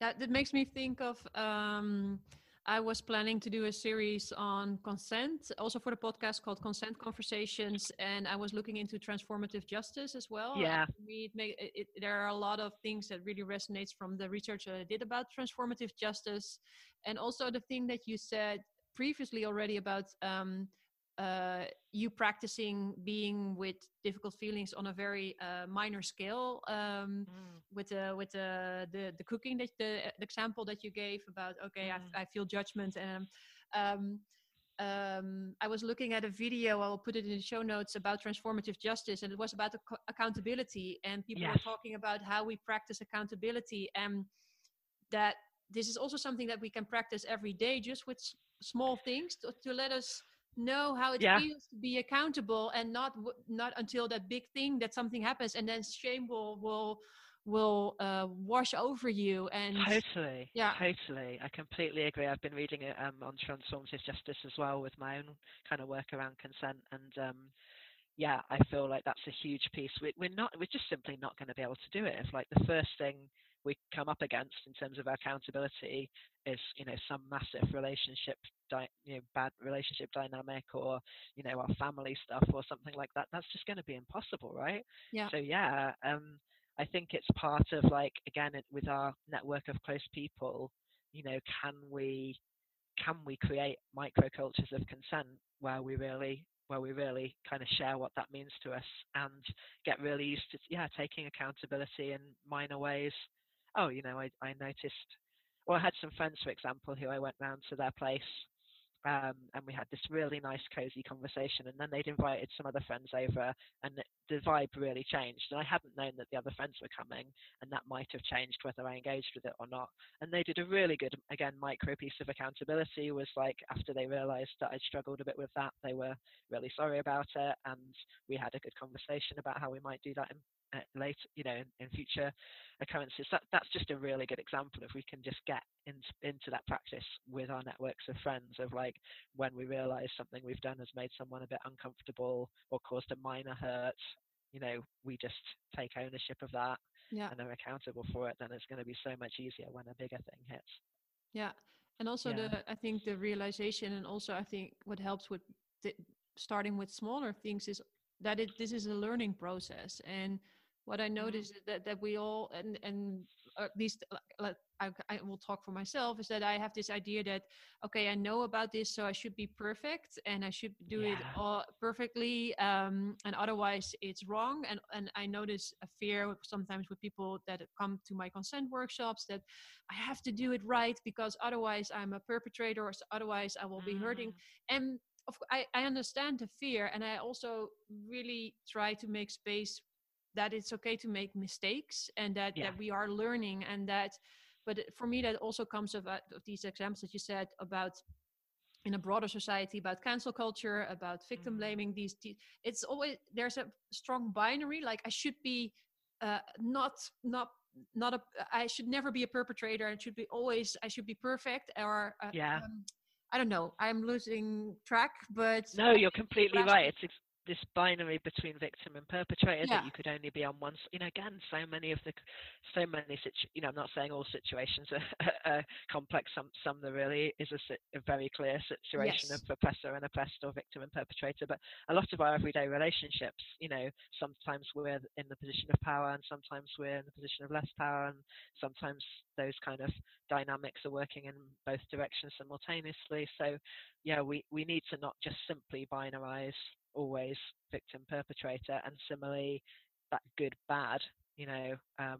That that makes me think of um I was planning to do a series on consent, also for the podcast called Consent Conversations, and I was looking into transformative justice as well. Yeah. it make, it, it, there are a lot of things that really resonates from the research that I did about transformative justice, and also the thing that you said previously already about um, uh, you practicing being with difficult feelings on a very uh, minor scale. Um, with the with the the, the cooking that the, the example that you gave about okay Mm. I, I feel judgment and um um I was looking at a video I'll put it in the show notes about transformative justice and it was about ac- accountability and people Yes. were talking about how we practice accountability and that this is also something that we can practice every day just with s- small things to, to let us know how it Yeah. feels to be accountable and not not until that big thing that something happens and then shame will will will uh, wash over you and Totally. Yeah. Totally. I completely agree. I've been reading it um, on transformative justice as well with my own kind of work around consent, and um, yeah, I feel like that's a huge piece. We, we're not. We're just simply not going to be able to do it. If like the first thing we come up against in terms of accountability is you know some massive relationship di- you know bad relationship dynamic or you know our family stuff or something like that that's just going to be impossible right Yeah. so yeah um i think it's part of like again it, with our network of close people you know can we can we create microcultures of consent where we really where we really kind of share what that means to us and get really used to yeah taking accountability in minor ways oh you know i, I noticed well i had some friends for example who i went round to their place um, and we had this really nice cozy conversation and then they'd invited some other friends over and the- vibe really changed and i hadn't known that the other friends were coming and that might have changed whether i engaged with it or not and they did a really good again micro piece of accountability was like after they realized that i'd struggled a bit with that they were really sorry about it and we had a good conversation about how we might do that in uh, later you know in, in future occurrences. That that's just a really good example if we can just get into into that practice with our networks of friends of like when we realize something we've done has made someone a bit uncomfortable or caused a minor hurt you know we just take ownership of that yeah. and are accountable for it then it's going to be so much easier when a bigger thing hits. Yeah and also Yeah. the i think the realization and also i think what helps with the, starting with smaller things is that it this is a learning process and what i noticed is that that we all and and at least uh, I, I will talk for myself is that i have this idea that okay i know about this so i should be perfect and i should do it all perfectly um and otherwise it's wrong and and i notice a fear sometimes with people that come to my consent workshops that i have to do it right because otherwise i'm a perpetrator or otherwise i will be hurting Mm. and I, I understand the fear and i also really try to make space that it's okay to make mistakes and that, Yeah. that we are learning and that but for me that also comes of, uh, of these examples that you said about in a broader society about cancel culture about victim Mhm. blaming these, the- it's always there's a strong binary like i should be uh, not not not a i should never be a perpetrator it should be always i should be perfect or uh, Yeah. um, i don't know i'm losing track but No, you're completely right. It's this binary between victim and perpetrator Yeah. that you could only be on one. You know, again, so many of the, so many situ. You know, I'm not saying all situations are, are complex. Some, some there really is a, a very clear situation Yes. of oppressor and oppressed or victim and perpetrator. But a lot of our mm. everyday relationships, you know, sometimes we're in the position of power, and sometimes we're in the position of less power, and sometimes those kind of dynamics are working in both directions simultaneously. So yeah, we, we need to not just simply binarize always victim perpetrator and similarly that good bad, you know, um,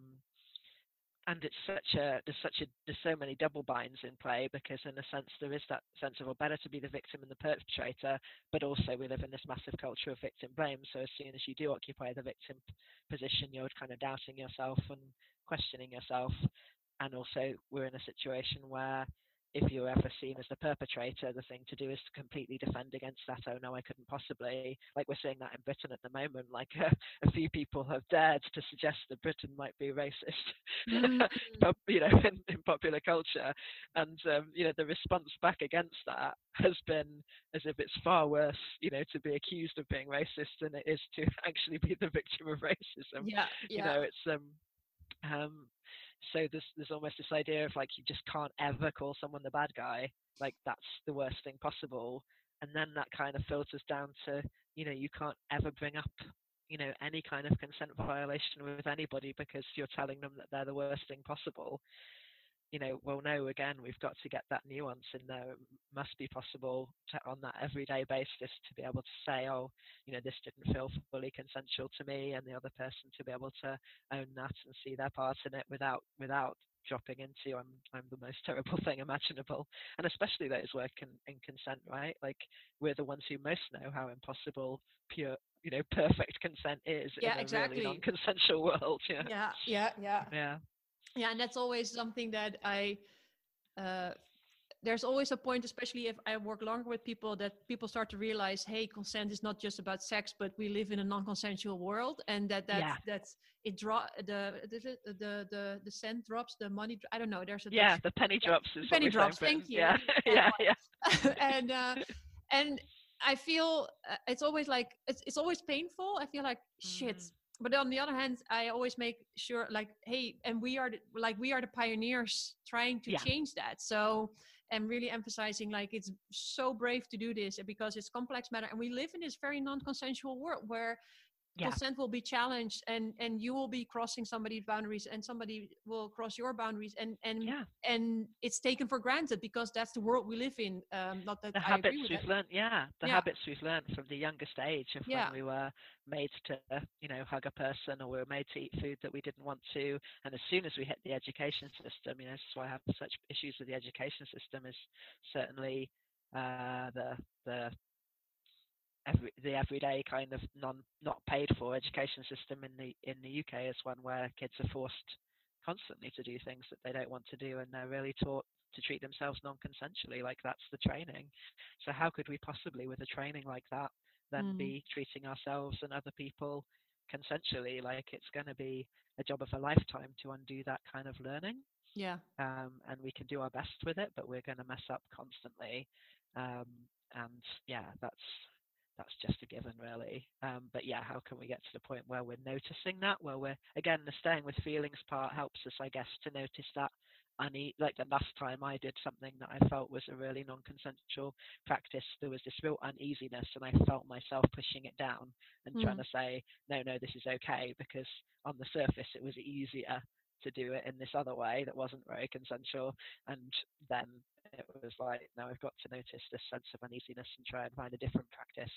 and it's such a there's such a there's so many double binds in play because in a sense there is that sense of well better to be the victim and the perpetrator, but also we live in this massive culture of victim blame. So as soon as you do occupy the victim position, you're kind of doubting yourself and questioning yourself, and also we're in a situation where if you're ever seen as the perpetrator, the thing to do is to completely defend against that. Oh no, I couldn't possibly. Like we're seeing that in Britain at the moment. Like uh, a few people have dared to suggest that Britain might be racist, mm. you know, in, in, popular culture, and um, you know the response back against that has been as if it's far worse, you know, to be accused of being racist than it is to actually be the victim of racism. Yeah, yeah. You know, it's um, um, so there's there's almost this idea of like you just can't ever call someone the bad guy like that's the worst thing possible. And then that kind of filters down to you know you can't ever bring up you know any kind of consent violation with anybody because you're telling them that they're the worst thing possible you know, well, no, again, we've got to get that nuance in there. It must be possible to, on that everyday basis to be able to say, oh, you know, this didn't feel fully consensual to me, and the other person to be able to own that and see their part in it without without dropping into I'm I'm the most terrible thing imaginable. And especially those work in, in consent, right? Like we're the ones who most know how impossible pure you know perfect consent is yeah, in a exactly. really non-consensual world. Yeah. Yeah. Yeah. Yeah. Yeah yeah and that's always something that i uh, there's always a point especially if i work longer with people that people start to realize hey consent is not just about sex but we live in a non-consensual world and that that yeah. that's it draw the the the the, the cent drops the money i don't know there's a yeah the penny drops is penny drops thank you. yeah yeah yeah. And uh and i feel uh, it's always like it's, it's always painful i feel like shit mm but on the other hand i always make sure like hey and we are the, like we are the pioneers trying to yeah. change that so and really emphasizing like it's so brave to do this because it's complex matter and we live in this very non-consensual world where yeah. consent will be challenged and and you will be crossing somebody's boundaries and somebody will cross your boundaries and and yeah. and it's taken for granted because that's the world we live in um not that the I habits we've that. learned yeah the yeah. habits we've learned from the youngest age of yeah. when we were made to you know hug a person or we were made to eat food that we didn't want to and as soon as we hit the education system you know this is why i have such issues with the education system is certainly uh the the every, the everyday kind of non not paid for education system in the in the UK is one where kids are forced constantly to do things that they don't want to do and they're really taught to treat themselves non-consensually like that's the training. So how could we possibly with a training like that then mm. be treating ourselves and other people consensually? Like it's going to be a job of a lifetime to undo that kind of learning. Yeah. Um, and we can do our best with it but we're going to mess up constantly. Um, and yeah that's that's just a given really. Um, but yeah how can we get to the point where we're noticing that? Where we're again the staying with feelings part helps us i guess to notice that. Une- like the last time i did something that i felt was a really non-consensual practice there was this real uneasiness and i felt myself pushing it down and mm. trying to say no no this is okay because on the surface it was easier to do it in this other way that wasn't very consensual. And then it was like, no, I've got to notice this sense of uneasiness and try and find a different practice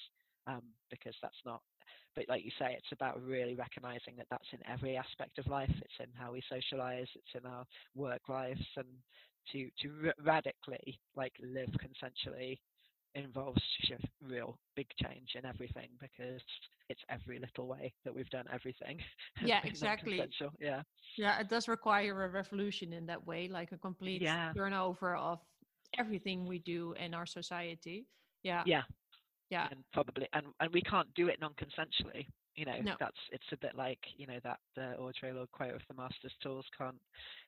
um, because that's not. But like you say, it's about really recognizing that that's in every aspect of life. It's in how we socialize. It's in our work lives, and to to r- radically like live consensually involves real big change in everything because it's every little way that we've done everything. Yeah, exactly. Yeah. Yeah, it does require a revolution in that way, like a complete yeah. turnover of everything we do in our society. Yeah. Yeah. Yeah. And probably and, and we can't do it non consensually. You know, no. that's it's a bit like, you know, that the Audre Lorde quote of the master's tools can't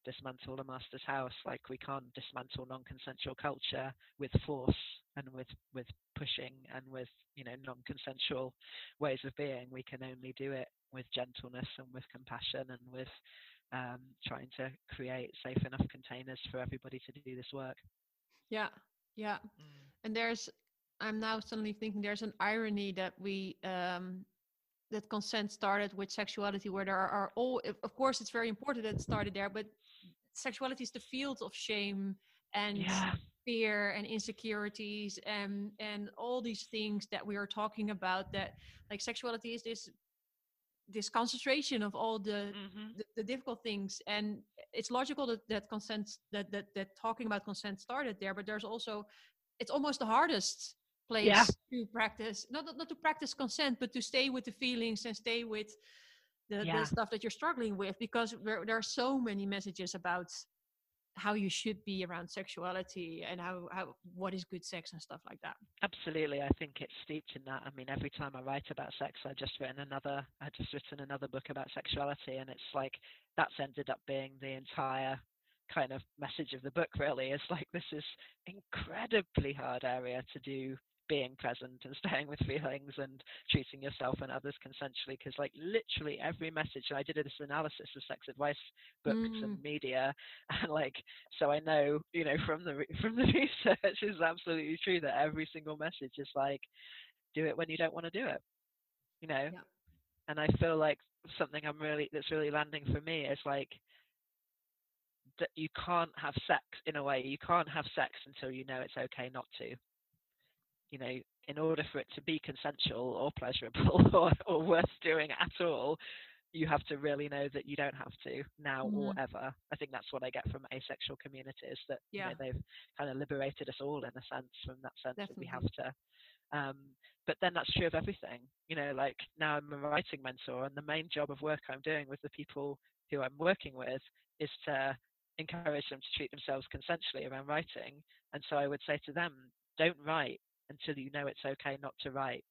dismantle the master's house. Like we can't dismantle non consensual culture with force and with with pushing and with, you know, non consensual ways of being. We can only do it with gentleness and with compassion and with um, trying to create safe enough containers for everybody to do this work. Yeah, yeah. Mm. And there's, I'm now suddenly thinking there's an irony that we, um, that consent started with sexuality, where there are, all, of course, it's very important that it started there, but sexuality is the field of shame and yeah. fear and insecurities and and all these things that we are talking about that like sexuality is this this concentration of all the, mm-hmm. the, the difficult things and it's logical that that consent that, that that talking about consent started there but there's also it's almost the hardest place yeah. to practice not not to practice consent but to stay with the feelings and stay with the, yeah. the stuff that you're struggling with because there, there are so many messages about how you should be around sexuality and how, how what is good sex and stuff like that. Absolutely i think it's steeped in that. I mean every time i write about sex i just written another i just written another book about sexuality and it's like that's ended up being the entire kind of message of the book really. Is like this is incredibly hard area to do being present and staying with feelings and treating yourself and others consensually because like literally every message i did this analysis of sex advice books mm. and media and like so i know you know from the from the research is absolutely true that every single message is like do it when you don't want to do it you know yeah. and i feel like something i'm really that's really landing for me is like that you can't have sex in a way you can't have sex until you know it's okay not to you know, in order for it to be consensual or pleasurable or, or worth doing at all, you have to really know that you don't have to now mm-hmm. or ever. I think that's what I get from asexual communities that yeah. you know, they've kind of liberated us all in a sense from that sense Definitely. that we have to. Um, but then that's true of everything. You know, like now I'm a writing mentor, and the main job of work I'm doing with the people who I'm working with is to encourage them to treat themselves consensually around writing. And so I would say to them, don't write until you know it's okay not to write.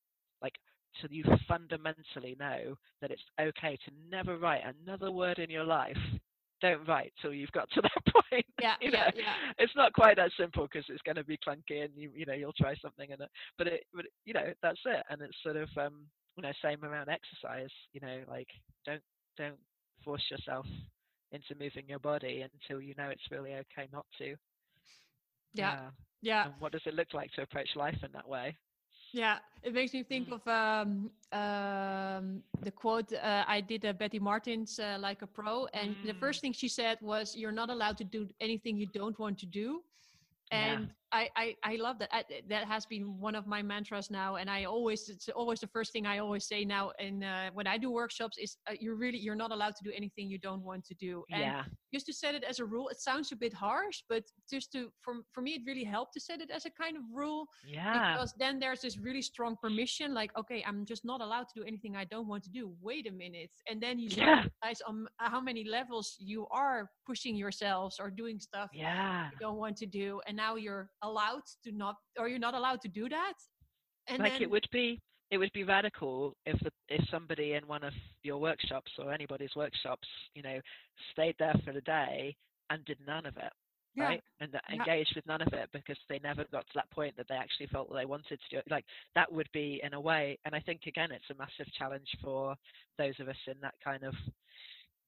Like, till you fundamentally know that it's okay to never write another word in your life. Don't write till you've got to that point. Yeah, you yeah, yeah. It's not quite that simple because it's going to be clunky, and you, you know, you'll try something, and it, but it, but you know, that's it. And it's sort of, um, you know, same around exercise. You know, like don't don't force yourself into moving your body until you know it's really okay not to. Yeah. Yeah. And what does it look like to approach life in that way? Yeah, it makes me think mm. of um, um, the quote uh, I did uh, Betty Martin's uh, Like a Pro, and mm. the first thing she said was, "You're not allowed to do anything you don't want to do." And yeah. I, I, I love that. I, that has been one of my mantras now, and I always it's always the first thing I always say now. And uh, when I do workshops, is uh, you're really you're not allowed to do anything you don't want to do. And yeah. just to set it as a rule, it sounds a bit harsh, but just to for for me, it really helped to set it as a kind of rule. Yeah. Because then there's this really strong permission, like okay, I'm just not allowed to do anything I don't want to do. Wait a minute, and then you yeah. realize on how many levels you are pushing yourselves or doing stuff yeah. you don't want to do, and now you're allowed to not or you're not allowed to do that and like then, it would be it would be radical if the, if somebody in one of your workshops or anybody's workshops you know stayed there for the day and did none of it yeah. right and yeah. engaged with none of it because they never got to that point that they actually felt that they wanted to do it like that would be in a way and i think again it's a massive challenge for those of us in that kind of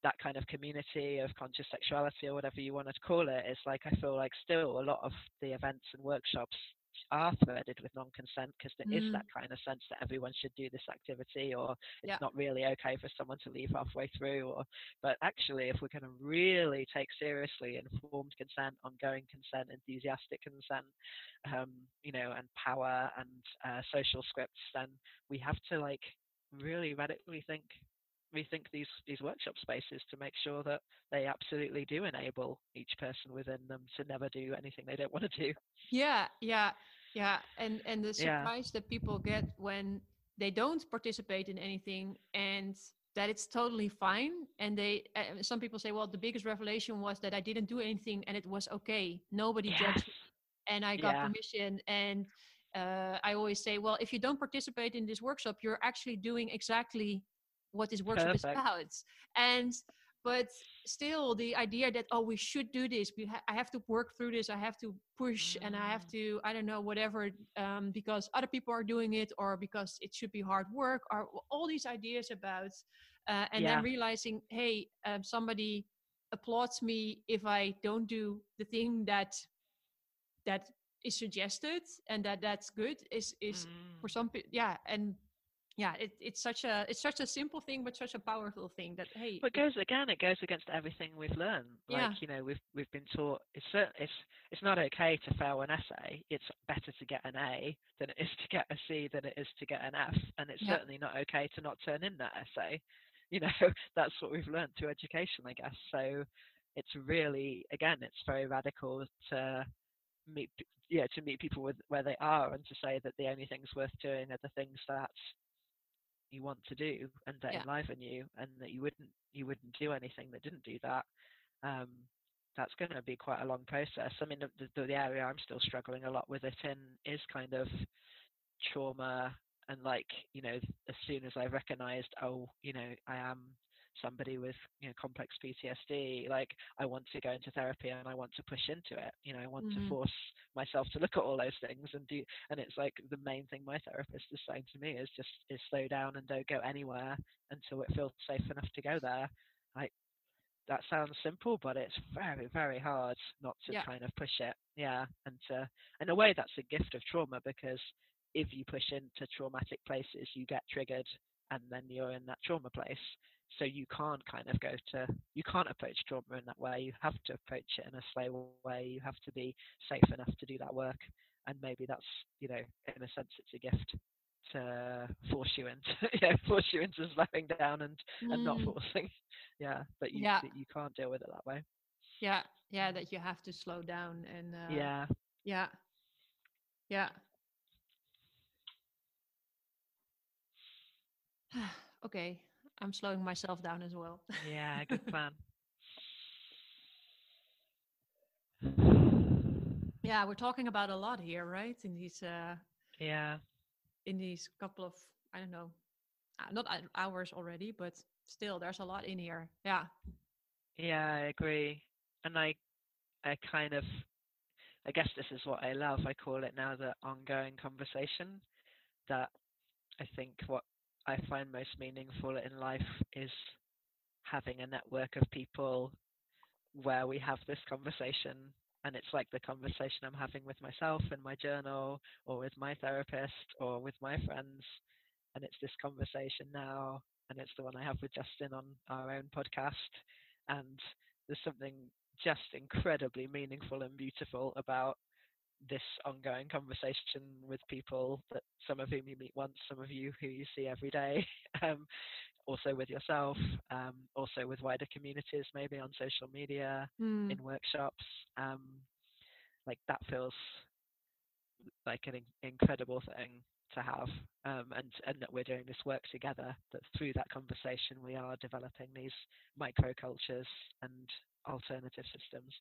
that kind of community of conscious sexuality or whatever you want to call it is like I feel like still a lot of the events and workshops are threaded with non-consent because there mm. is that kind of sense that everyone should do this activity or it's yeah. not really okay for someone to leave halfway through or but actually if we're going to really take seriously informed consent ongoing consent enthusiastic consent um, you know and power and uh, social scripts then we have to like really radically think rethink these these workshop spaces to make sure that they absolutely do enable each person within them to never do anything they don't want to do. Yeah, yeah, yeah, and and the surprise yeah. that people get when they don't participate in anything and that it's totally fine and they uh, some people say well the biggest revelation was that i didn't do anything and it was okay nobody yes. judged me and i got yeah. permission and uh, i always say well if you don't participate in this workshop you're actually doing exactly what this workshop Perfect. is about and but still the idea that oh we should do this we ha- i have to work through this i have to push mm. and i have mm. to i don't know whatever um, because other people are doing it or because it should be hard work or all these ideas about uh, and yeah. then realizing hey um, somebody applauds me if i don't do the thing that that is suggested and that that's good is is mm. for some people yeah and yeah it, it's such a it's such a simple thing but such a powerful thing that hey but it goes again it goes against everything we've learned like yeah. you know we've we've been taught it's it's it's not okay to fail an essay it's better to get an a than it is to get a c than it is to get an f and it's yeah. certainly not okay to not turn in that essay you know that's what we've learned through education i guess so it's really again it's very radical to meet yeah to meet people with where they are and to say that the only things worth doing are the things that you want to do and that yeah. enliven you and that you wouldn't you wouldn't do anything that didn't do that um that's going to be quite a long process. I mean, the, the, the area I'm still struggling a lot with it in is kind of trauma and like you know as soon as i recognized oh you know i am somebody with you know complex ptsd like i want to go into therapy and i want to push into it you know i want Mm-hmm. to force myself to look at all those things and do and it's like the main thing my therapist is saying to me is just is slow down and don't go anywhere until it feels safe enough to go there like that sounds simple but it's very very hard not to Yeah. kind of push it yeah and to in a way that's a gift of trauma because if you push into traumatic places, you get triggered and then you're in that trauma place. So you can't kind of go to, you can't approach trauma in that way. You have to approach it in a slow way. You have to be safe enough to do that work. And maybe that's, you know, in a sense, it's a gift to force you into, you know, force you into slowing down and, and not Mm, forcing. Yeah. But you, Yeah. you can't deal with it that way. yeah, yeah, that you have to slow down and uh, yeah. yeah, yeah. okay, I'm slowing myself down as well. Yeah. Good plan. yeah, we're talking about a lot here, right? In these uh, Yeah. in these couple of I don't know, uh, not hours already, but still, there's a lot in here. Yeah. Yeah, I agree. And I I kind of I guess this is what I love. I call it now the ongoing conversation that I think what I find most meaningful in life is having a network of people where we have this conversation and it's like the conversation I'm having with myself in my journal or with my therapist or with my friends and it's this conversation now and it's the one I have with Justin on our own podcast and there's something just incredibly meaningful and beautiful about this ongoing conversation with people that some of whom you meet once, some of you who you see every day, um, also with yourself, um, also with wider communities, maybe on social media, Mm, in workshops. Um, like that feels like an in- incredible thing to have, um, and and that we're doing this work together. That through that conversation we are developing these microcultures and alternative systems.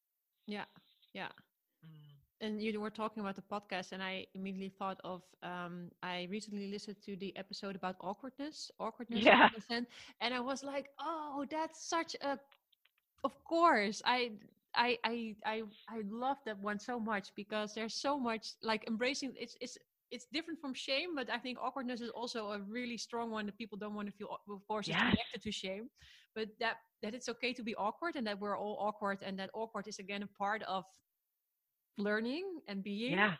yeah. Yeah. Mm. And you were talking about the podcast and i immediately thought of um i recently listened to the episode about awkwardness awkwardness and Yeah. and i was like oh that's such a of course i I, I I I love that one so much because there's so much like embracing it's it's it's different from shame, but I think awkwardness is also a really strong one that people don't want to feel. Of course, it's connected to shame, but that that it's okay to be awkward and that we're all awkward and that awkward is again a part of learning and being. Yeah.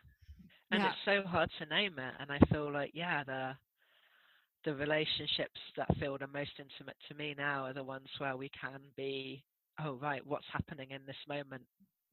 And Yeah. it's so hard to name it. And I feel like, yeah, the the relationships that feel the most intimate to me now are the ones where we can be, oh right, what's happening in this moment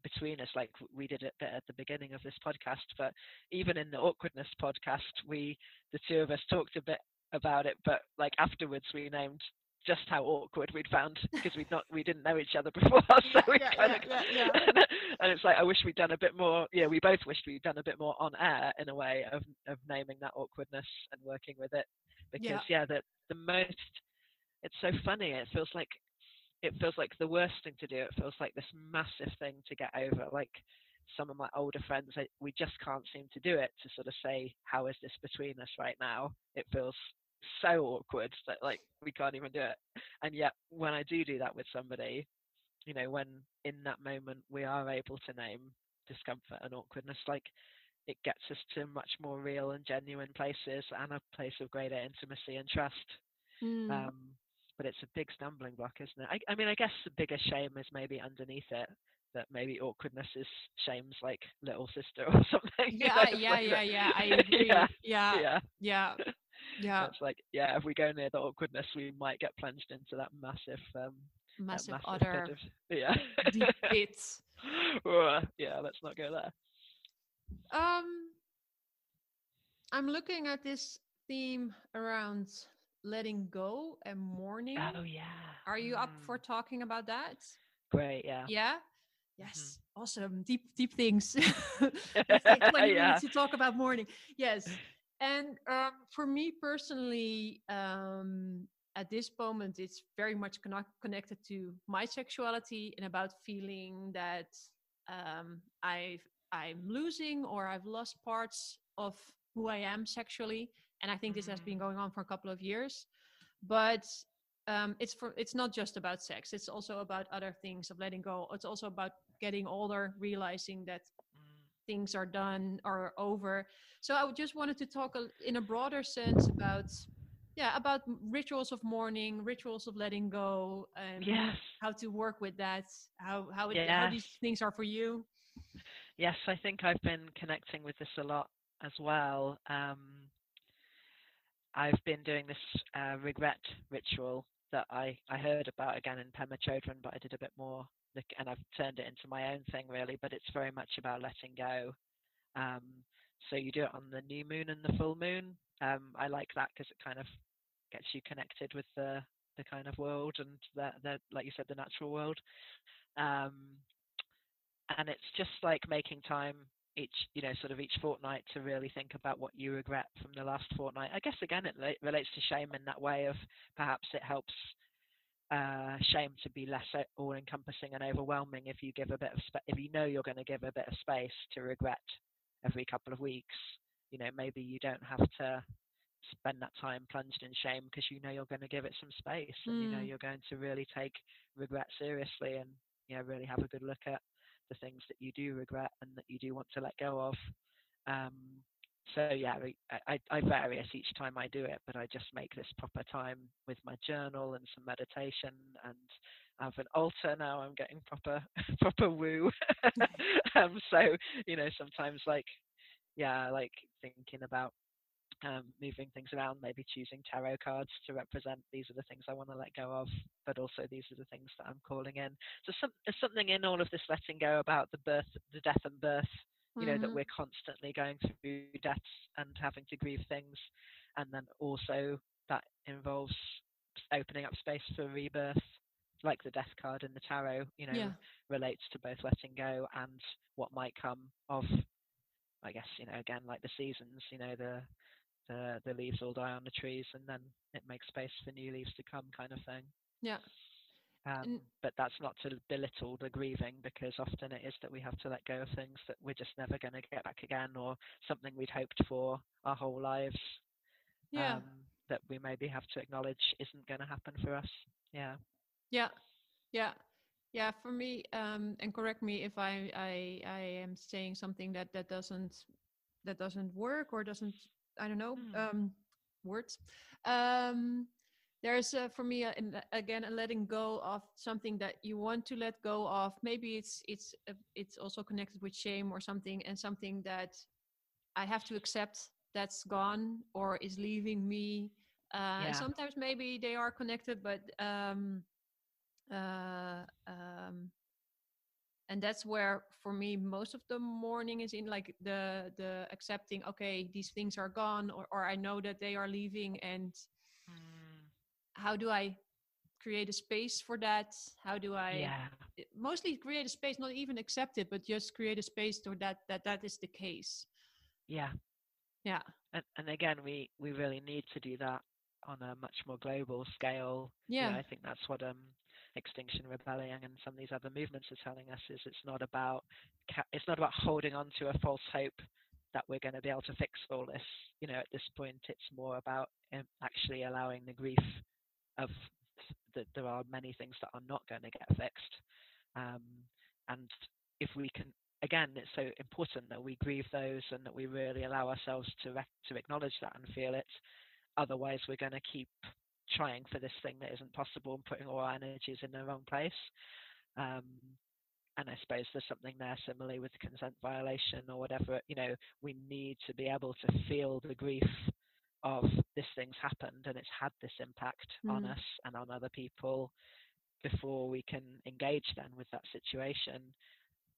between us? Like we did it bit at the beginning of this podcast, but even in the awkwardness podcast, we the two of us talked a bit about it, but like afterwards we named just how awkward we'd found because we'd not we didn't know each other before so we Yeah, kind yeah, of yeah, yeah. Uh, and it's like I wish we'd done a bit more. Yeah, we both wished we'd done a bit more on air in a way of of naming that awkwardness and working with it because yeah, the the most. It's so funny. It feels like it feels like the worst thing to do. It feels like this massive thing to get over. Like some of my older friends, I, we just can't seem to do it to sort of say how is this between us right now. It feels so awkward that like we can't even do it. And yet when I do do that with somebody, you know, when in that moment we are able to name discomfort and awkwardness, like it gets us to much more real and genuine places and a place of greater intimacy and trust. Mm. Um, but it's a big stumbling block, isn't it? I, I mean, I guess the bigger shame is maybe underneath it. That maybe awkwardness is shame's like little sister or something. you yeah, know, yeah, like yeah, yeah. I agree. yeah, yeah, yeah, yeah. yeah. It's like, yeah, if we go near the awkwardness, we might get plunged into that massive, um, Massive, massive other of, yeah, deep bits. Yeah, let's not go there. Um, I'm looking at this theme around letting go and mourning. Oh yeah. Are you up Mm, for talking about that? Great, yeah. Yeah. Mm-hmm. Yes. Awesome. Deep, deep things. Let's take 20 Yeah. minutes to talk about mourning. Yes. And um, for me personally, um, at this moment it's very much connected to my sexuality and about feeling that um, I've I'm losing or I've lost parts of who I am sexually. And I think this has been Mm. going on for a couple of years. But um, it's for it's not just about sex. It's also about other things of letting go. It's also about getting older, realizing that Mm. things are done or over. So I just wanted to talk in a broader sense about yeah about rituals of mourning, rituals of letting go, and Yes. how to work with that. How how it, how these things are for you. Yes, I think I've been connecting with this a lot as well. Um, I've been doing this uh, regret ritual that I, I heard about again in Pema Chodron, but I did a bit more, and I've turned it into my own thing really. But it's very much about letting go. Um, so you do it on the new moon and the full moon. Um, I like that because it kind of gets you connected with the the kind of world and the, the like you said the natural world. Um, and it's just like making time each you know sort of each fortnight to really think about what you regret from the last fortnight i guess again it la- relates to shame in that way of perhaps it helps uh, shame to be less all encompassing and overwhelming if you give a bit of if you know you're going to give a bit of space to regret every couple of weeks you know maybe you don't have to spend that time plunged in shame because you know you're going to give it some space and you know Mm. you're going to really take regret seriously and you know really have a good look at the things that you do regret and that you do want to let go of. Um, so yeah, I, I, I vary it each time I do it, but I just make this proper time with my journal and some meditation and I have an altar now. I'm getting proper proper woo. um, so you know sometimes like yeah, like thinking about um, moving things around, maybe choosing tarot cards to represent these are the things I want to let go of, but also these are the things that I'm calling in. So some, there's something in all of this letting go about the birth, the death and birth. You know that Mhm. we're constantly going through deaths and having to grieve things, and then also that involves opening up space for rebirth, like the death card in the tarot. You know, Yeah. relates to both letting go and what might come of I guess you know again like the seasons, you know the the the leaves all die on the trees, and then it makes space for new leaves to come, kind of thing. Yeah. Um, but that's not to belittle the grieving, because often it is that we have to let go of things that we're just never going to get back again, or something we'd hoped for our whole lives. Yeah. Um, that we maybe have to acknowledge isn't going to happen for us. Yeah. Yeah, yeah, yeah. For me, um, and correct me if I, I I am saying something that that doesn't that doesn't work or doesn't I don't know Hmm. um, words. Um, there's uh, for me uh, an- again a letting go of something that you want to let go of. Maybe it's it's uh, it's also connected with shame or something, and something that I have to accept that's gone or is leaving me. Uh, Yeah. sometimes maybe they are connected, but um, uh, um, and that's where for me most of the morning is in like the the accepting okay these things are gone or, or i know that they are leaving and Mm, how do i create a space for that how do i yeah. mostly create a space not even accept it but just create a space to that that that is the case Yeah. yeah And, and again, we we really need to do that on a much more global scale. You know, yeah I think that's what um, Extinction Rebellion and some of these other movements are telling us is it's not about it's not about holding on to a false hope that we're going to be able to fix all this. You know, at this point, it's more about um, actually allowing the grief of that there are many things that are not going to get fixed. Um, and if we can, again, it's so important that we grieve those and that we really allow ourselves to to acknowledge that and feel it. Otherwise, we're going to keep trying for this thing that isn't possible and putting all our energies in the wrong place. Um, and I suppose there's something there similarly with consent violation or whatever. You know, we need to be able to feel the grief of this thing's happened and it's had this impact on Mm. us and on other people before we can engage then with that situation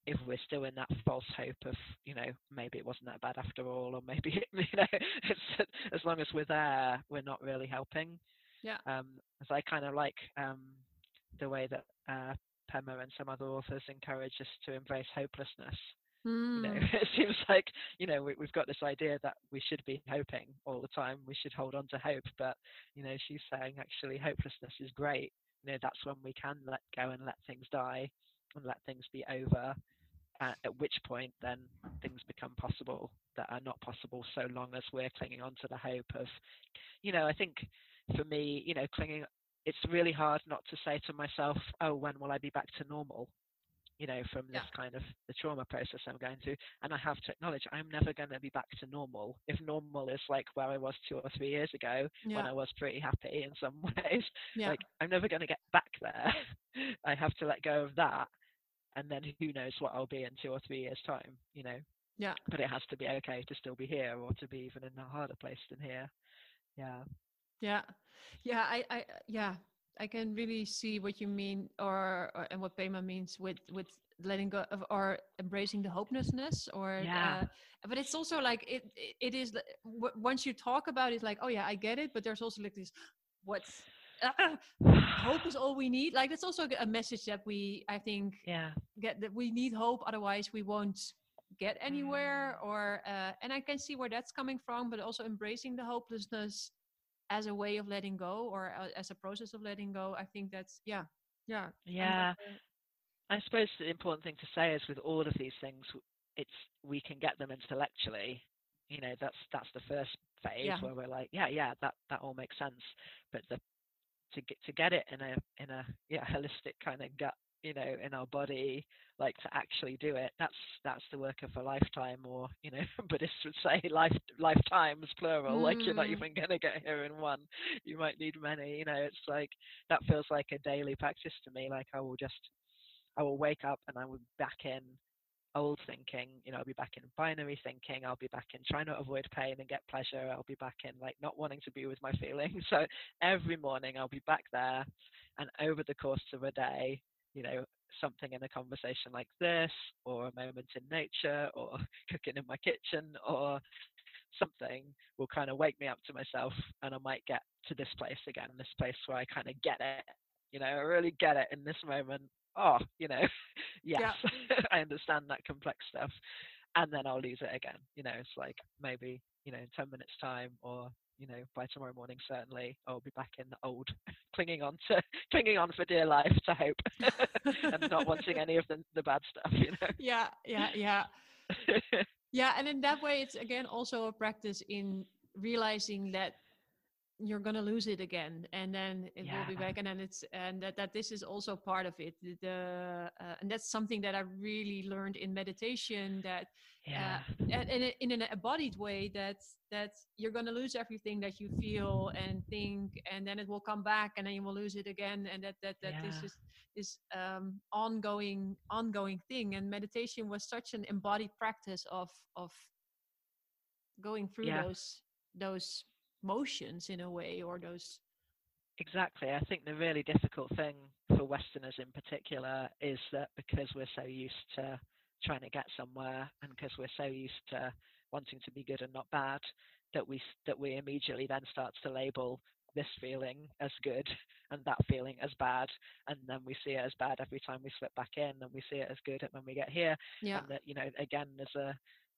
if we're still in that false hope of you know maybe it wasn't that bad after all or maybe you know it's as long as we're there we're not really helping Yeah. um as i kind of like um the way that uh Pema and some other authors encourage us to embrace hopelessness You know, Mm. it seems like you know we, we've got this idea that we should be hoping all the time. We should hold on to hope, but you know, she's saying actually hopelessness is great. You know, that's when we can let go and let things die and let things be over. At, at which point, then things become possible that are not possible so long as we're clinging on to the hope of, you know, I think for me, you know, clinging. It's really hard not to say to myself, "Oh, when will I be back to normal?" you know, from this Yeah. kind of the trauma process I'm going through. And I have to acknowledge I'm never going to be back to normal. If normal is like where I was two or three years ago when I was pretty happy in some ways, Yeah. like I'm never going to get back there. I have to let go of that. And then who knows what I'll be in two or three years' time, you know? Yeah. But it has to be okay to still be here or to be even in a harder place than here. Yeah. Yeah, yeah, I, I, yeah, I can really see what you mean, or, or and what Pema means with with letting go of or embracing the hopelessness, or Yeah. uh, but it's also like it, it, it is w- once you talk about it, like oh yeah, I get it, but there's also like this, what's uh, hope is all we need. Like that's also a message that we, I think, Yeah. get that we need hope, otherwise we won't get anywhere. Or uh, and I can see where that's coming from, but also embracing the hopelessness as a way of letting go or as a process of letting go i think that's yeah yeah Yeah. I suppose the important thing to say is with all of these things, it's we can get them intellectually. You know, that's that's the first phase Yeah. where we're like, yeah, yeah, that that all makes sense. But the to get to get it in a in a yeah holistic kind of gut, you know, in our body, like to actually do it, that's that's the work of a lifetime, or you know, Buddhists would say life lifetimes plural. Like you're not Mm. even gonna get here in one. You might need many. You know, it's like that feels like a daily practice to me. Like I will just I will wake up and I will be back in old thinking, you know, I'll be back in binary thinking, I'll be back in trying to avoid pain and get pleasure, I'll be back in like not wanting to be with my feelings. So every morning I'll be back there and over the course of a day, you know, something in a conversation like this or a moment in nature or cooking in my kitchen or something will kind of wake me up to myself and I might get to this place again, this place where I kind of get it. You know, I really get it in this moment. Oh, you know, yes, I understand that complex stuff. And then I'll lose it again. You know, it's like maybe, you know, in 10 minutes time or, you know, by tomorrow morning, certainly I'll be back in the old, clinging on to, clinging on for dear life to hope and not wanting any of the, the bad stuff, you know. yeah yeah yeah yeah and in that way it's again also a practice in realizing that you're gonna lose it again and then it will be back and then it's and that, that this is also part of it the, the uh, and that's something that i really learned in meditation that yeah. and in, a, in an embodied way that that you're going to lose everything that you feel and think and then it will come back and then you will lose it again and that that that this Yeah. is this um ongoing ongoing thing and meditation was such an embodied practice of of going through Yeah. those those motions in a way or those Exactly. I think the really difficult thing for Westerners in particular is that because we're so used to trying to get somewhere and because we're so used to wanting to be good and not bad, that we that we immediately then start to label this feeling as good and that feeling as bad, and then we see it as bad every time we slip back in, and we see it as good when we get here, yeah and that you know again there's a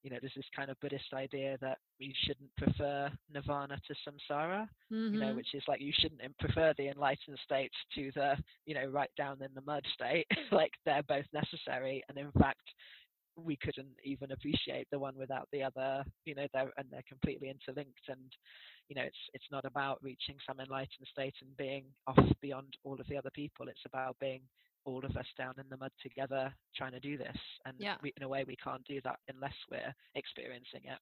you know there's this kind of Buddhist idea that we shouldn't prefer nirvana to samsara, you know, Mhm. which is like you shouldn't prefer the enlightened state to the, you know, right down in the mud state. like they're both necessary, and in fact, we couldn't even appreciate the one without the other. You know, they're and they're completely interlinked. And you know, it's it's not about reaching some enlightened state and being off beyond all of the other people. It's about being all of us down in the mud together trying to do this. And Yeah. we, in a way, we can't do that unless we're experiencing it.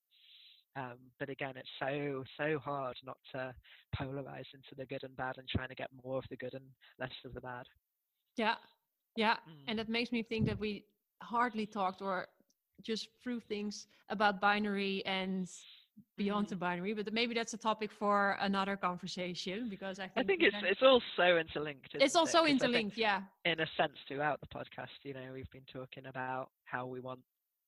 Um, but again, it's so so hard not to polarize into the good and bad and trying to get more of the good and less of the bad. yeah yeah Mm. and that makes me think that we hardly talked or just through things about binary and beyond mm. the binary but maybe that's a topic for another conversation because i think, I think it's it's all so interlinked. it's it? also 'Cause I think interlinked yeah in a sense throughout the podcast. You know, we've been talking about how we want,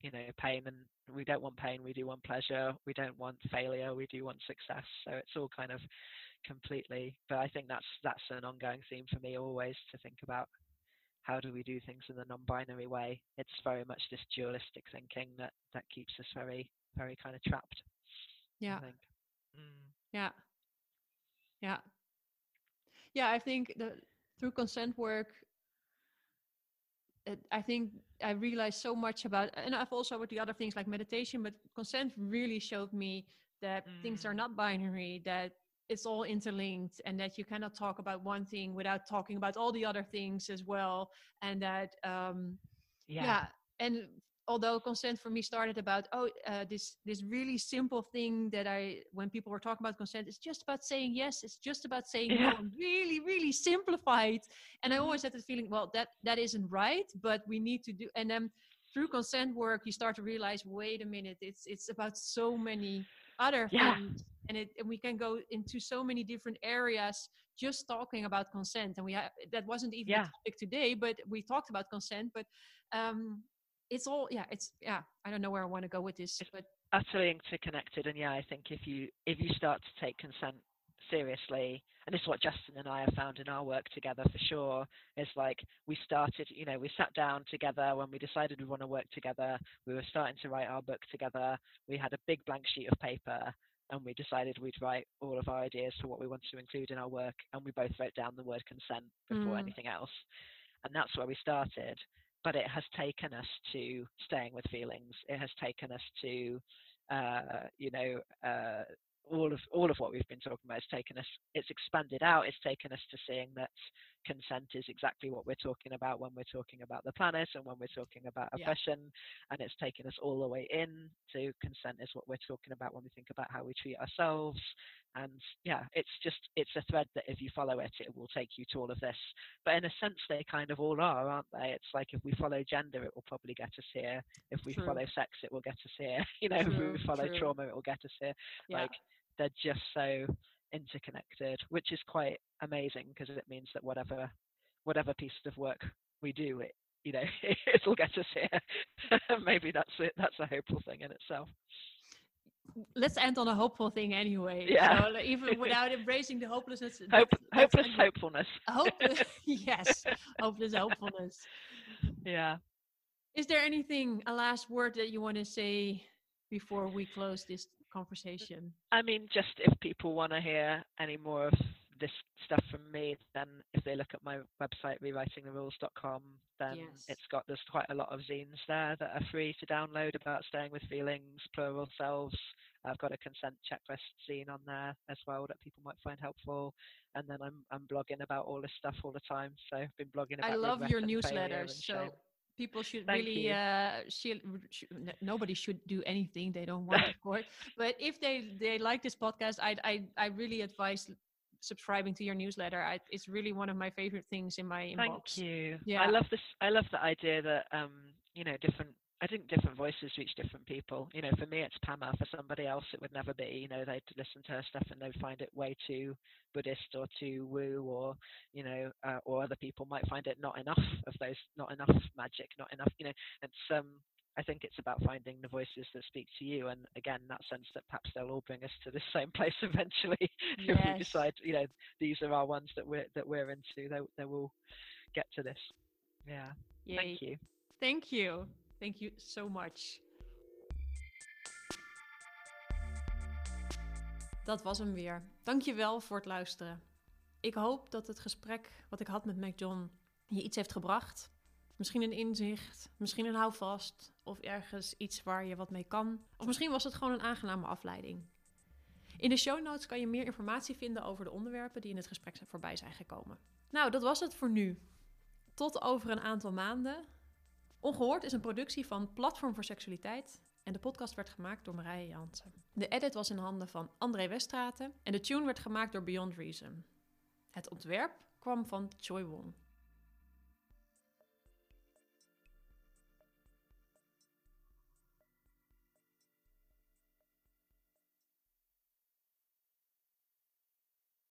you know, pain and we don't want pain, we do want pleasure. We don't want failure, we do want success. So it's all kind of completely. But I think that's that's an ongoing theme for me always to think about how do we do things in a non-binary way? It's very much this dualistic thinking that that keeps us very, very kind of trapped. Yeah. I think. Mm. Yeah. Yeah. Yeah, I think the through consent work it, I think I realized so much about and I've also with the other things like meditation, but consent really showed me that things are Mm. not binary, that it's all interlinked and that you cannot talk about one thing without talking about all the other things as well. And that um Yeah. yeah and although consent for me started about oh uh, this this really simple thing that i when people were talking about consent it's just about saying yes it's just about saying no Yeah. and really really simplified and i Mhm. always had the feeling well that that isn't right but we need to do and then through consent work you start to realize wait a minute it's it's about so many other Yeah. things and it and we can go into so many different areas just talking about consent and we ha- that wasn't even Yeah. the topic today but we talked about consent but um it's all yeah it's yeah i don't know where i want to go with this It's- but utterly interconnected and yeah i think if you if you start to take consent seriously and this is what justin and i have found in our work together for sure is like we started you know we sat down together when we decided we want to work together we were starting to write our book together we had a big blank sheet of paper and we decided we'd write all of our ideas for what we wanted to include in our work and we both wrote down the word consent before Mm. anything else and that's where we started but it has taken us to staying with feelings it has taken us to uh, you know, uh, all of all of what we've been talking about has taken us. It's expanded out. It's taken us to seeing that consent is exactly what we're talking about when we're talking about the planet and when we're talking about Yeah. oppression, and it's taken us all the way in to consent is what we're talking about when we think about how we treat ourselves. And yeah, it's just it's a thread that if you follow it, it will take you to all of this. But in a sense, they kind of all are, aren't they? It's like if we follow gender, it will probably get us here. If we True. follow sex, it will get us here. You know, True, if we follow true. trauma, it will get us here. yeah Like they're just so interconnected, which is quite amazing because it means that whatever whatever piece of work we do, it you know, it'll get us here. Maybe that's it. That's a hopeful thing in itself. let's end on a hopeful thing anyway Yeah. so even without embracing the hopelessness Hope, hopeless hopefulness. Hope- yes hopeless hopefulness Yeah. is there anything a last word that you want to say before we close this conversation I mean, just if people want to hear any more of this stuff from me, then if they look at my website, rewritingtherules.com, then Yes. it's got there's quite a lot of zines there that are free to download about staying with feelings, plural selves. I've got a consent checklist zine on there as well that people might find helpful. And then I'm I'm blogging about all this stuff all the time. So I've been blogging about I love your and failure newsletters. and So. People should Thank really, uh, should, should, nobody should do anything they don't want, of course. But if they they like this podcast, I I I really advise subscribing to your newsletter. I, it's really one of my favorite things in my inbox. Thank you. Yeah. I love this. I love the idea that um, you know, different. I think different voices reach different people. You know, for me, it's Pema. For somebody else, it would never be. You know, they'd listen to her stuff and they'd find it way too Buddhist or too woo, or you know, uh, or other people might find it not enough of those, not enough magic, not enough. You know, it's um. I think it's about finding the voices that speak to you, and again, that sense that perhaps they'll all bring us to the same place eventually. if we decide, you know, these are our ones that we're that we're into, they they will get to this. Yeah. Yay. Thank you. Thank you. Thank you so much. Dat was hem weer. Dankjewel voor het luisteren. Ik hoop dat het gesprek wat ik had met Mac John je iets heeft gebracht. Misschien een inzicht, misschien een houvast of ergens iets waar je wat mee kan. Of misschien was het gewoon een aangename afleiding. In de show notes kan je meer informatie vinden over de onderwerpen die in het gesprek voorbij zijn gekomen. Nou, dat was het voor nu. Tot over een aantal maanden. Ongehoord is een productie van Platform voor Seksualiteit en de podcast werd gemaakt door Marije Jansen. De edit was in handen van André Westraten en de tune werd gemaakt door Beyond Reason. Het ontwerp kwam van Choi Won.